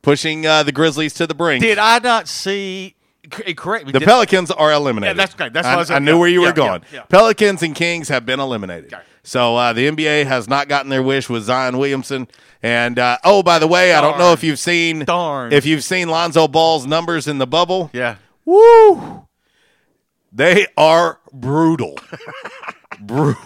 Speaker 16: pushing uh, the Grizzlies to the brink.
Speaker 17: Did I not see? C- Correct.
Speaker 16: The Pelicans are eliminated.
Speaker 17: Yeah, that's great. That's
Speaker 16: I,
Speaker 17: I was-
Speaker 16: I knew where you
Speaker 17: yeah,
Speaker 16: were going. Pelicans and Kings have been eliminated. So uh, the NBA has not gotten their wish with Zion Williamson. And uh, oh, by the way, I don't know if you've seen
Speaker 17: Darn.
Speaker 16: if you've seen Lonzo Ball's numbers in the bubble.
Speaker 17: Yeah.
Speaker 16: Woo! They are brutal. [laughs] Bru-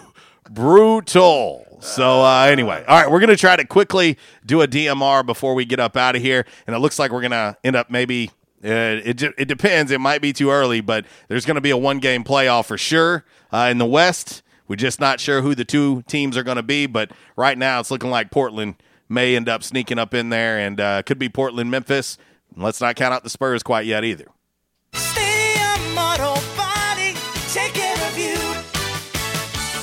Speaker 16: brutal. So uh, anyway, all right, we're gonna try to quickly do a DMR before we get up out of here, and it looks like we're gonna end up maybe. Uh, it it depends. It might be too early, but there's going to be a one game playoff for sure uh, in the West. We're just not sure who the two teams are going to be, but right now it's looking like Portland may end up sneaking up in there, and uh, could be Portland, Memphis. Let's not count out the Spurs quite yet either.
Speaker 39: Body, take care of you.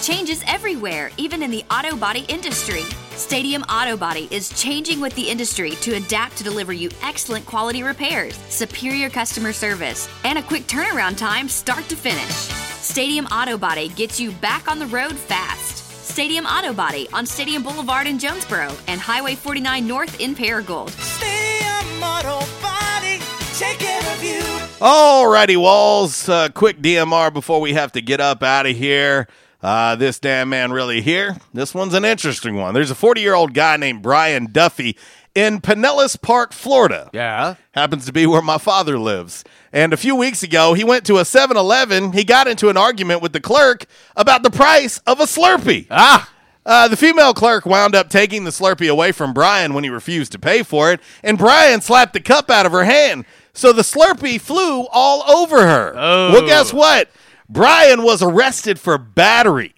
Speaker 40: Changes everywhere, even in the auto body industry. Stadium Auto Body is changing with the industry to adapt to deliver you excellent quality repairs, superior customer service, and a quick turnaround time start to finish. Stadium Auto Body gets you back on the road fast. Stadium Auto Body on Stadium Boulevard in Jonesboro and Highway 49 North in Paragould.
Speaker 39: Stadium Auto Body, take care of you.
Speaker 16: Alrighty, Walls. Uh, quick DMR before we have to get up out of here. Uh, this damn man really here. This one's an interesting one. There's a 40 year old guy named Brian Duffy in Pinellas Park, Florida.
Speaker 17: Yeah.
Speaker 16: Happens to be where my father lives. And a few weeks ago, he went to a 7 Eleven. He got into an argument with the clerk about the price of a Slurpee.
Speaker 17: Ah!
Speaker 16: Uh, the female clerk wound up taking the Slurpee away from Brian when he refused to pay for it, and Brian slapped the cup out of her hand. So the Slurpee flew all over her.
Speaker 17: Oh.
Speaker 16: Well, guess what? Brian was arrested for battery.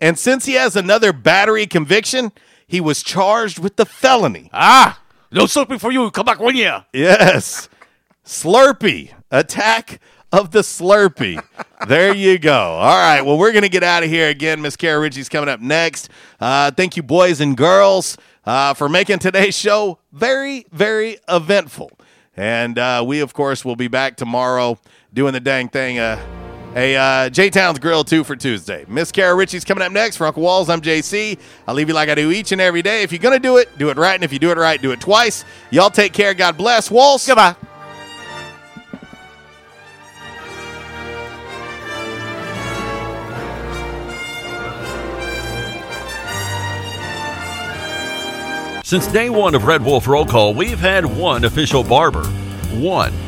Speaker 16: And since he has another battery conviction, he was charged with the felony.
Speaker 17: Ah! No Slurpee for you. Come back one year.
Speaker 16: Yes. Slurpee. Attack of the Slurpee. there you go. All right. Well, we're going to get out of here again. Miss Kara Ritchie's coming up next. Uh, thank you, boys and girls, uh, for making today's show very, very eventful. And uh, we, of course, will be back tomorrow doing the dang thing. A uh, J Town's Grill 2 for Tuesday. Miss Kara Ritchie's coming up next. For Uncle Walls, I'm JC. I'll leave you like I do each and every day. If you're going to do it, do it right. And if you do it right, do it twice. Y'all take care. God bless. Walls.
Speaker 17: Goodbye.
Speaker 41: Since day one of Red Wolf Roll Call, we've had one official barber. One.